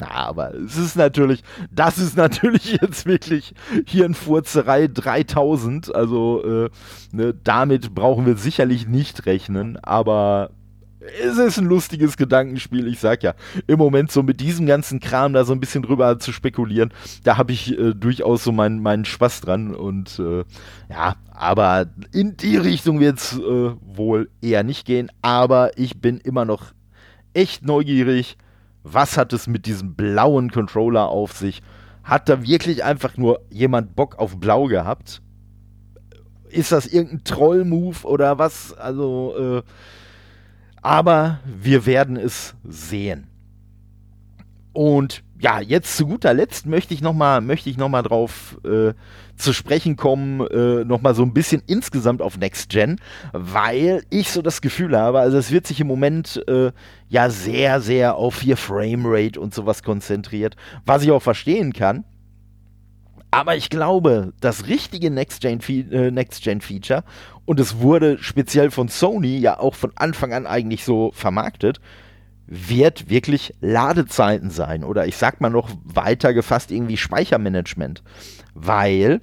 Na, aber es ist natürlich, das ist natürlich jetzt wirklich hier in Furzerei 3000. Also äh, ne, damit brauchen wir sicherlich nicht rechnen, aber es ist ein lustiges Gedankenspiel. Ich sag ja, im Moment so mit diesem ganzen Kram da so ein bisschen drüber zu spekulieren, da habe ich äh, durchaus so meinen, meinen Spaß dran. Und äh, ja, aber in die Richtung wird es äh, wohl eher nicht gehen. Aber ich bin immer noch echt neugierig was hat es mit diesem blauen Controller auf sich? Hat da wirklich einfach nur jemand Bock auf Blau gehabt? Ist das irgendein Troll-Move oder was? Also, äh, aber wir werden es sehen. Und ja, jetzt zu guter Letzt möchte ich nochmal noch drauf äh, zu sprechen kommen, äh, nochmal so ein bisschen insgesamt auf Next Gen, weil ich so das Gefühl habe, also es wird sich im Moment äh, ja sehr, sehr auf hier Framerate und sowas konzentriert, was ich auch verstehen kann. Aber ich glaube, das richtige Next-Gen-Feature, äh, Next und es wurde speziell von Sony ja auch von Anfang an eigentlich so vermarktet, wird wirklich Ladezeiten sein oder ich sag mal noch weiter gefasst irgendwie Speichermanagement, weil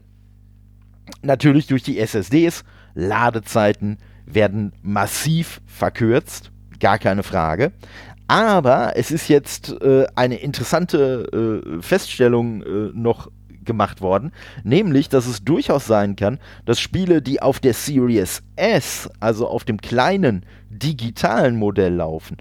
natürlich durch die SSDs Ladezeiten werden massiv verkürzt, gar keine Frage. Aber es ist jetzt äh, eine interessante äh, Feststellung äh, noch gemacht worden, nämlich, dass es durchaus sein kann, dass Spiele, die auf der Series S, also auf dem kleinen digitalen Modell laufen,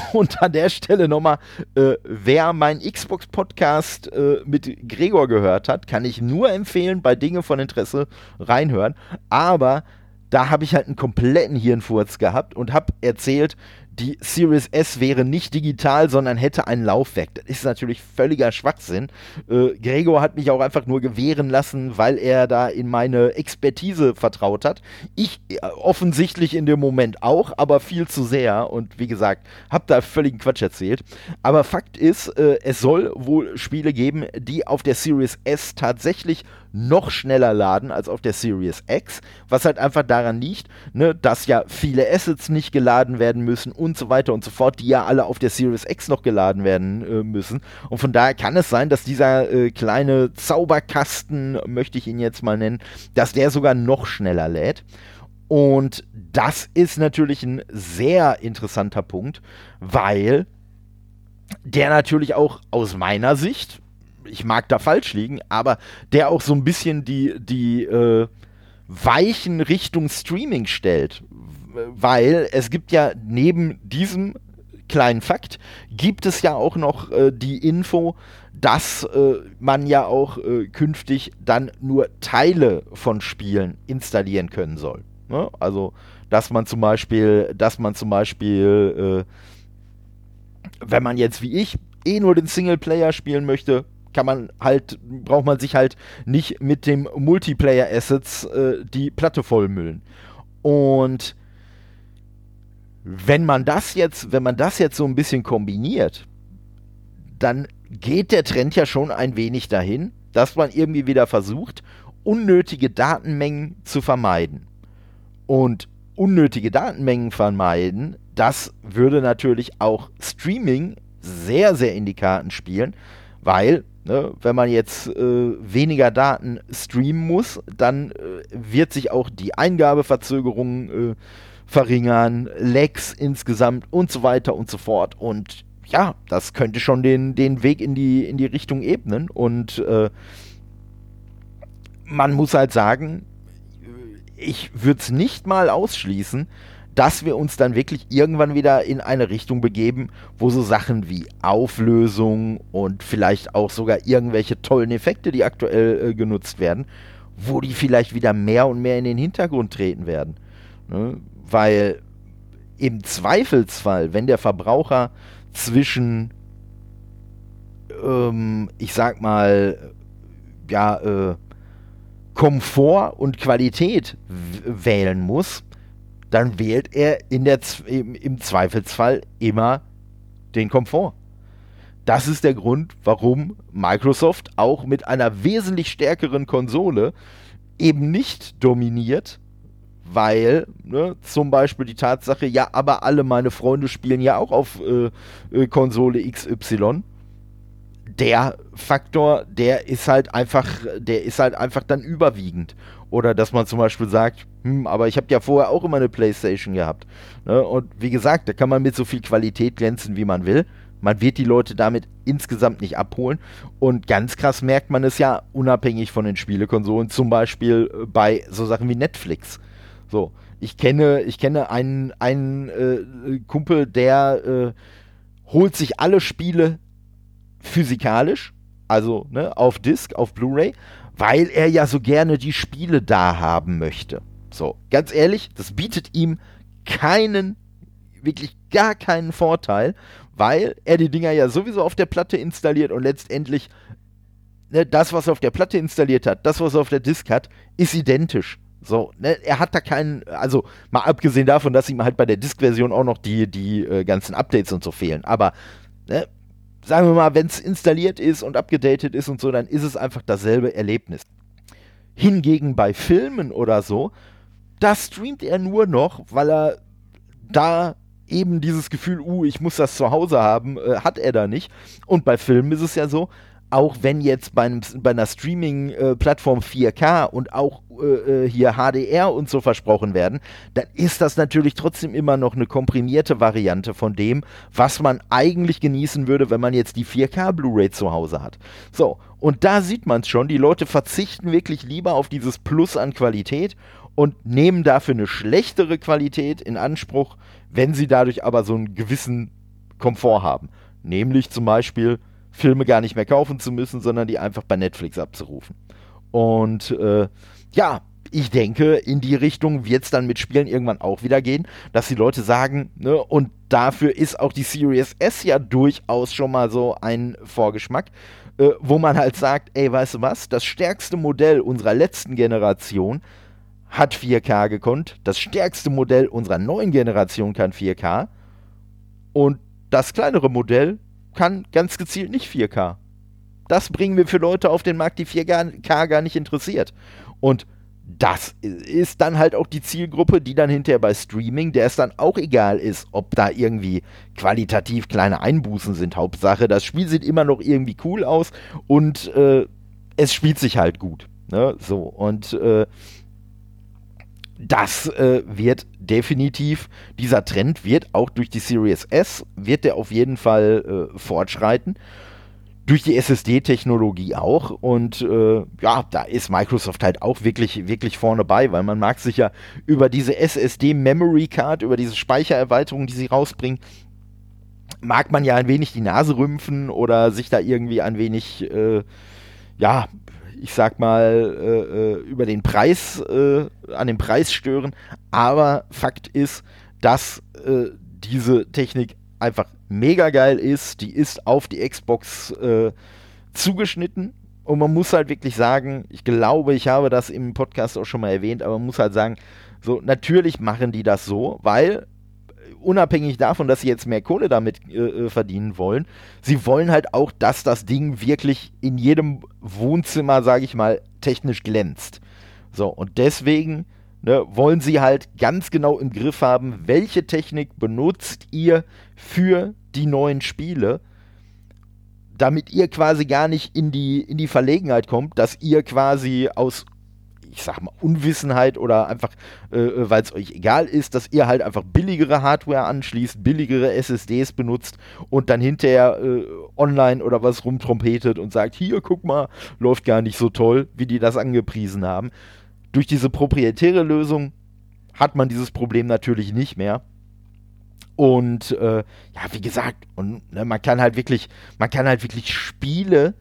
und an der Stelle nochmal, äh, wer meinen Xbox-Podcast äh, mit Gregor gehört hat, kann ich nur empfehlen, bei Dinge von Interesse reinhören. Aber da habe ich halt einen kompletten Hirnfurz gehabt und habe erzählt, die Series S wäre nicht digital, sondern hätte ein Laufwerk. Das ist natürlich völliger Schwachsinn. Äh, Gregor hat mich auch einfach nur gewähren lassen, weil er da in meine Expertise vertraut hat. Ich äh, offensichtlich in dem Moment auch, aber viel zu sehr. Und wie gesagt, habe da völligen Quatsch erzählt. Aber Fakt ist, äh, es soll wohl Spiele geben, die auf der Series S tatsächlich noch schneller laden als auf der Series X, was halt einfach daran liegt, ne, dass ja viele Assets nicht geladen werden müssen und so weiter und so fort, die ja alle auf der Series X noch geladen werden äh, müssen. Und von daher kann es sein, dass dieser äh, kleine Zauberkasten, möchte ich ihn jetzt mal nennen, dass der sogar noch schneller lädt. Und das ist natürlich ein sehr interessanter Punkt, weil der natürlich auch aus meiner Sicht, ich mag da falsch liegen, aber der auch so ein bisschen die, die äh, Weichen Richtung Streaming stellt. Weil es gibt ja neben diesem kleinen Fakt, gibt es ja auch noch äh, die Info, dass äh, man ja auch äh, künftig dann nur Teile von Spielen installieren können soll. Ne? Also dass man zum Beispiel, dass man zum Beispiel, äh, wenn man jetzt wie ich eh nur den Singleplayer spielen möchte, kann man halt, braucht man sich halt nicht mit dem Multiplayer-Assets äh, die Platte vollmüllen. Und wenn man das jetzt, wenn man das jetzt so ein bisschen kombiniert, dann geht der Trend ja schon ein wenig dahin, dass man irgendwie wieder versucht, unnötige Datenmengen zu vermeiden. Und unnötige Datenmengen vermeiden, das würde natürlich auch Streaming sehr, sehr in die Karten spielen, weil ne, wenn man jetzt äh, weniger Daten streamen muss, dann äh, wird sich auch die Eingabeverzögerung äh, verringern, Lags insgesamt und so weiter und so fort. Und ja, das könnte schon den, den Weg in die, in die Richtung ebnen. Und äh, man muss halt sagen, ich würde es nicht mal ausschließen, dass wir uns dann wirklich irgendwann wieder in eine Richtung begeben, wo so Sachen wie Auflösung und vielleicht auch sogar irgendwelche tollen Effekte, die aktuell äh, genutzt werden, wo die vielleicht wieder mehr und mehr in den Hintergrund treten werden. Ne? Weil im Zweifelsfall, wenn der Verbraucher zwischen, ähm, ich sag mal, ja, äh, Komfort und Qualität wählen muss, dann wählt er in der, im, Zweifelsfall immer den Komfort. Das ist der Grund, warum Microsoft auch mit einer wesentlich stärkeren Konsole eben nicht dominiert, weil ne, zum Beispiel die Tatsache, ja, aber alle meine Freunde spielen ja auch auf äh, äh Konsole XY. Der Faktor, der ist halt einfach, der ist halt einfach dann überwiegend. Oder dass man zum Beispiel sagt, hm, aber ich habe ja vorher auch immer eine Playstation gehabt. Ne? Und wie gesagt, da kann man mit so viel Qualität glänzen, wie man will. Man wird die Leute damit insgesamt nicht abholen. Und ganz krass merkt man es ja unabhängig von den Spielekonsolen, zum Beispiel äh, bei so Sachen wie Netflix. So, ich kenne, ich kenne einen, einen äh, Kumpel, der äh, holt sich alle Spiele physikalisch, also ne, auf Disc, auf Blu-ray, weil er ja so gerne die Spiele da haben möchte. So, ganz ehrlich, das bietet ihm keinen, wirklich gar keinen Vorteil, weil er die Dinger ja sowieso auf der Platte installiert und letztendlich ne, das, was er auf der Platte installiert hat, das, was er auf der Disk hat, ist identisch. So, ne, er hat da keinen, also mal abgesehen davon, dass ihm halt bei der Disk-Version auch noch die, die äh, ganzen Updates und so fehlen. Aber ne, sagen wir mal, wenn es installiert ist und abgedatet ist und so, dann ist es einfach dasselbe Erlebnis. Hingegen bei Filmen oder so, da streamt er nur noch, weil er da eben dieses Gefühl, uh, ich muss das zu Hause haben, äh, hat er da nicht. Und bei Filmen ist es ja so, auch wenn jetzt bei, einem, bei einer Streaming-Plattform äh, 4K und auch äh, äh hier HDR und so versprochen werden, dann ist das natürlich trotzdem immer noch eine komprimierte Variante von dem, was man eigentlich genießen würde, wenn man jetzt die 4K Blu-ray zu Hause hat. So, und da sieht man es schon, die Leute verzichten wirklich lieber auf dieses Plus an Qualität und nehmen dafür eine schlechtere Qualität in Anspruch, wenn sie dadurch aber so einen gewissen Komfort haben. Nämlich zum Beispiel Filme gar nicht mehr kaufen zu müssen, sondern die einfach bei Netflix abzurufen. Und äh, ja, ich denke, in die Richtung wird es dann mit Spielen irgendwann auch wieder gehen, dass die Leute sagen, ne, und dafür ist auch die Series S ja durchaus schon mal so ein Vorgeschmack, äh, wo man halt sagt, ey, weißt du was, das stärkste Modell unserer letzten Generation hat 4K gekonnt, das stärkste Modell unserer neuen Generation kann 4K und das kleinere Modell kann ganz gezielt nicht 4K. Das bringen wir für Leute auf den Markt, die 4K gar nicht interessiert. Und das ist dann halt auch die Zielgruppe, die dann hinterher bei Streaming, der es dann auch egal ist, ob da irgendwie qualitativ kleine Einbußen sind. Hauptsache, das Spiel sieht immer noch irgendwie cool aus und äh, es spielt sich halt gut. Ne? So, und äh, das äh, wird definitiv, dieser Trend wird auch durch die Series S, wird der auf jeden Fall äh, fortschreiten. Durch die SSD-Technologie auch. Und äh, ja, da ist Microsoft halt auch wirklich, wirklich vorne bei, weil man mag sich ja über diese SSD-Memory Card, über diese Speichererweiterung, die sie rausbringen, mag man ja ein wenig die Nase rümpfen oder sich da irgendwie ein wenig, äh, ja, ich sag mal, äh, über den Preis, äh, an dem Preis stören. Aber Fakt ist, dass äh, diese Technik einfach mega geil ist. Die ist auf die Xbox äh, zugeschnitten. Und man muss halt wirklich sagen, ich glaube, ich habe das im Podcast auch schon mal erwähnt, aber man muss halt sagen, so natürlich machen die das so, weil unabhängig davon, dass sie jetzt mehr Kohle damit äh, äh, verdienen wollen, sie wollen halt auch, dass das Ding wirklich in jedem Wohnzimmer, sage ich mal, technisch glänzt. So, und deswegen ne, wollen sie halt ganz genau im Griff haben, welche Technik benutzt ihr für die neuen Spiele, damit ihr quasi gar nicht in die, in die Verlegenheit kommt, dass ihr quasi aus ich sag mal, Unwissenheit oder einfach, äh, äh weil es euch egal ist, dass ihr halt einfach billigere Hardware anschließt, billigere SSDs benutzt und dann hinterher äh, online oder was rumtrompetet und sagt, hier, guck mal, läuft gar nicht so toll, wie die das angepriesen haben. Durch diese proprietäre Lösung hat man dieses Problem natürlich nicht mehr. Und äh, ja, wie gesagt, und ne, man kann halt wirklich, man kann halt wirklich Spiele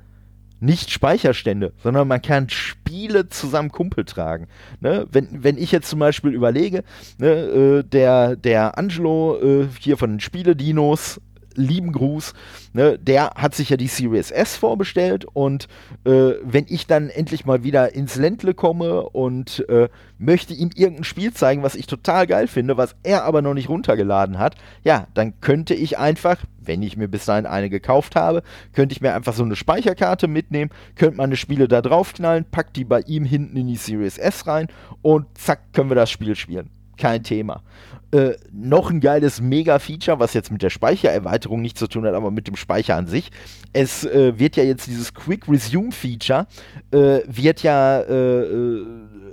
nicht Speicherstände, sondern man kann Spiele zusammen Kumpel tragen. Ne? Wenn, wenn ich jetzt zum Beispiel überlege, ne, äh, der, der Angelo äh, hier von den Spiele-Dinos, lieben Gruß, ne, der hat sich ja die Series S vorbestellt und äh, wenn ich dann endlich mal wieder ins Ländle komme und äh, möchte ihm irgendein Spiel zeigen, was ich total geil finde, was er aber noch nicht runtergeladen hat, ja, dann könnte ich einfach, wenn ich mir bis dahin eine gekauft habe, könnte ich mir einfach so eine Speicherkarte mitnehmen, könnte meine Spiele da draufknallen, pack die bei ihm hinten in die Series S rein und zack, können wir das Spiel spielen. Kein Thema. Äh, noch ein geiles Mega-Feature, was jetzt mit der Speichererweiterung nichts zu tun hat, aber mit dem Speicher an sich. Es äh, wird ja jetzt dieses Quick Resume-Feature, äh, wird ja äh, äh,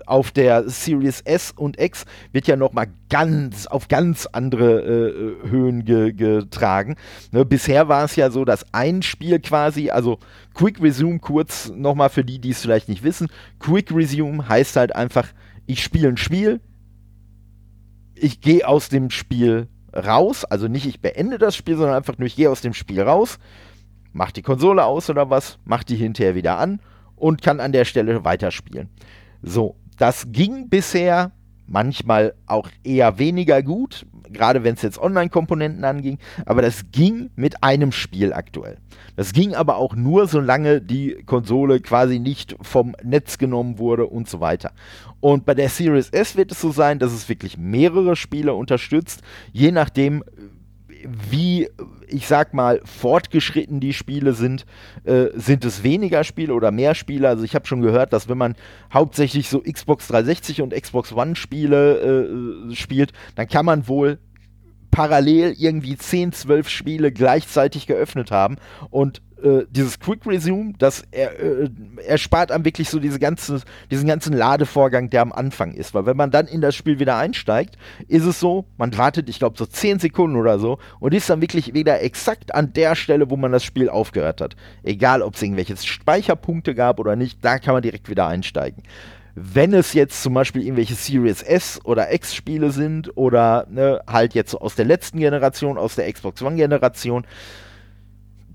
auf der Series S und X, wird ja nochmal ganz, auf ganz andere äh, Höhen ge getragen. Ne, bisher war es ja so, dass ein Spiel quasi, also Quick Resume kurz nochmal für die, die es vielleicht nicht wissen, Quick Resume heißt halt einfach, ich spiele ein Spiel, ich gehe aus dem Spiel raus, also nicht ich beende das Spiel, sondern einfach nur ich gehe aus dem Spiel raus, mach die Konsole aus oder was, mach die hinterher wieder an und kann an der Stelle weiterspielen. So, das ging bisher manchmal auch eher weniger gut, gerade wenn es jetzt Online-Komponenten anging, aber das ging mit einem Spiel aktuell. Das ging aber auch nur, solange die Konsole quasi nicht vom Netz genommen wurde und so weiter. Und bei der Series S wird es so sein, dass es wirklich mehrere Spiele unterstützt, je nachdem, wie, ich sag mal, fortgeschritten die Spiele sind, äh, sind es weniger Spiele oder mehr Spiele. Also ich habe schon gehört, dass wenn man hauptsächlich so Xbox 360 und Xbox One Spiele äh, spielt, dann kann man wohl parallel irgendwie 10, 12 Spiele gleichzeitig geöffnet haben und äh, dieses Quick Resume, das er, äh, erspart einem wirklich so diese ganze, diesen ganzen Ladevorgang, der am Anfang ist. Weil wenn man dann in das Spiel wieder einsteigt, ist es so, man wartet, ich glaube, so 10 Sekunden oder so und ist dann wirklich wieder exakt an der Stelle, wo man das Spiel aufgehört hat. Egal, ob es irgendwelche Speicherpunkte gab oder nicht, da kann man direkt wieder einsteigen. Wenn es jetzt zum Beispiel irgendwelche Series S oder X Spiele sind oder ne, halt jetzt aus der letzten Generation, aus der Xbox One Generation,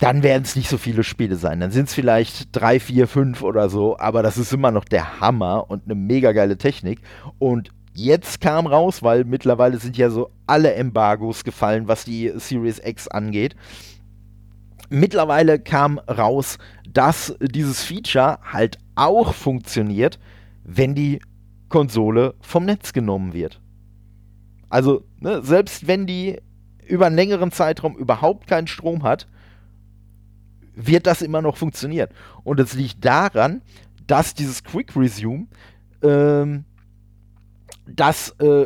dann werden es nicht so viele Spiele sein. Dann sind es vielleicht drei, vier, fünf oder so, aber das ist immer noch der Hammer und eine mega geile Technik. Und jetzt kam raus, weil mittlerweile sind ja so alle Embargos gefallen, was die Series X angeht. Mittlerweile kam raus, dass dieses Feature halt auch funktioniert, wenn die Konsole vom Netz genommen wird. Also, ne, selbst wenn die über einen längeren Zeitraum überhaupt keinen Strom hat, wird das immer noch funktionieren. Und es liegt daran, dass dieses Quick Resume, ähm, das äh,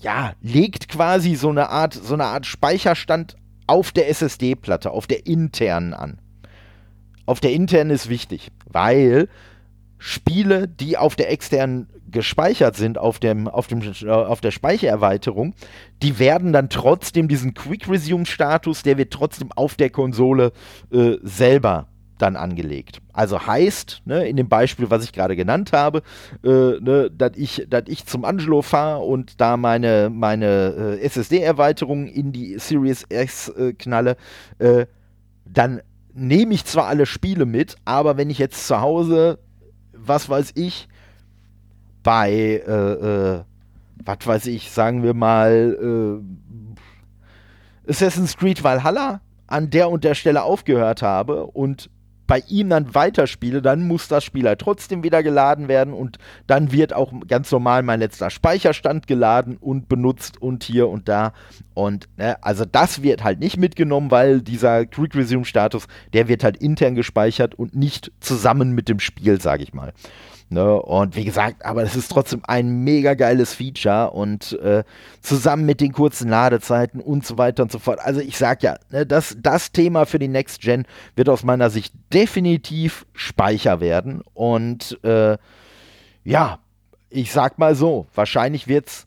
ja, legt quasi so eine Art, so eine Art Speicherstand auf der SSD-Platte, auf der internen an. Auf der internen ist wichtig, weil Spiele, die auf der externen gespeichert sind auf, dem, auf, dem, äh, auf der Speichererweiterung, die werden dann trotzdem diesen Quick Resume Status, der wird trotzdem auf der Konsole äh, selber dann angelegt. Also heißt, ne, in dem Beispiel, was ich gerade genannt habe, äh, ne, dass ich, ich zum Angelo fahre und da meine, meine äh, SSD-Erweiterung in die Series S äh, knalle, äh, dann nehme ich zwar alle Spiele mit, aber wenn ich jetzt zu Hause was weiß ich, bei, äh, äh, was weiß ich, sagen wir mal, äh, Assassin's Creed Valhalla an der und der Stelle aufgehört habe und bei ihm dann weiterspiele, dann muss das Spiel halt trotzdem wieder geladen werden und dann wird auch ganz normal mein letzter Speicherstand geladen und benutzt und hier und da. Und ne, also das wird halt nicht mitgenommen, weil dieser Quick Resume Status, der wird halt intern gespeichert und nicht zusammen mit dem Spiel, sage ich mal. Ne? Und wie gesagt, aber es ist trotzdem ein mega geiles Feature und äh, zusammen mit den kurzen Ladezeiten und so weiter und so fort. Also ich sag ja, ne, das, das Thema für die Next Gen wird aus meiner Sicht definitiv Speicher werden. Und äh, ja, ich sag mal so, wahrscheinlich wird es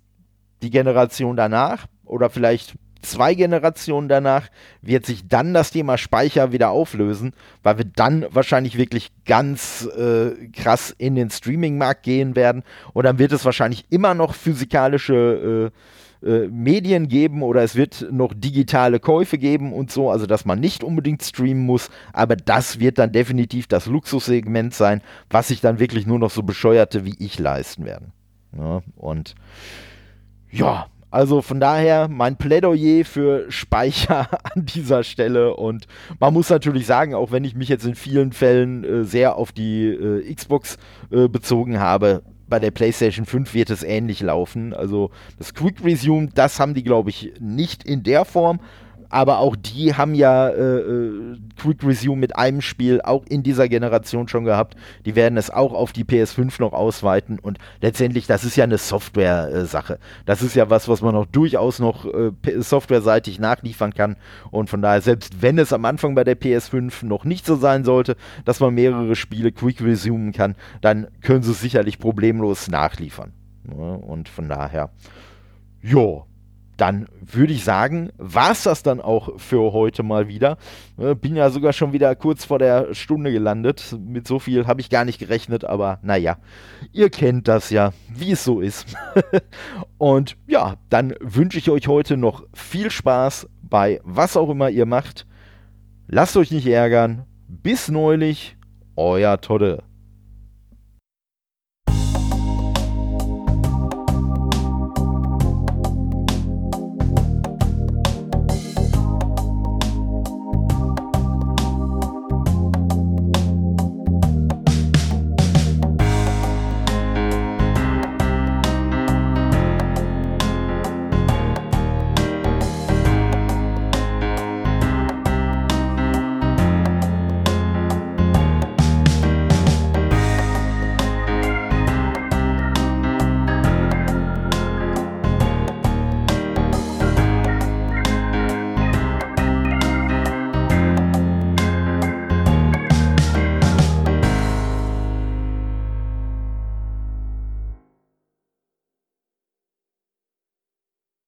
die Generation danach oder vielleicht zwei Generationen danach wird sich dann das Thema Speicher wieder auflösen, weil wir dann wahrscheinlich wirklich ganz äh, krass in den Streaming-Markt gehen werden. Und dann wird es wahrscheinlich immer noch physikalische äh, äh, Medien geben oder es wird noch digitale Käufe geben und so, also dass man nicht unbedingt streamen muss, aber das wird dann definitiv das Luxussegment sein, was sich dann wirklich nur noch so bescheuerte wie ich leisten werden. Ja, und ja, also von daher mein Plädoyer für Speicher an dieser Stelle. Und man muss natürlich sagen, auch wenn ich mich jetzt in vielen Fällen äh, sehr auf die äh, Xbox äh, bezogen habe, bei der PlayStation 5 wird es ähnlich laufen. Also das Quick Resume, das haben die, glaube ich, nicht in der Form aber auch die haben ja äh, äh, Quick Resume mit einem Spiel auch in dieser Generation schon gehabt. Die werden es auch auf die PS5 noch ausweiten und letztendlich, das ist ja eine Software-Sache. das ist ja was, was man auch durchaus noch äh, softwareseitig nachliefern kann und von daher, selbst wenn es am Anfang bei der PS5 noch nicht so sein sollte, dass man mehrere Spiele Quick Resume kann, dann können sie es sicherlich problemlos nachliefern. Ja, und von daher, ja, dann würde ich sagen, war es das dann auch für heute mal wieder. Äh, bin ja sogar schon wieder kurz vor der Stunde gelandet. Mit so viel habe ich gar nicht gerechnet, aber naja, ihr kennt das ja, wie es so ist. Und ja, dann wünsche ich euch heute noch viel Spaß bei was auch immer ihr macht. Lasst euch nicht ärgern. Bis neulich, euer Todde.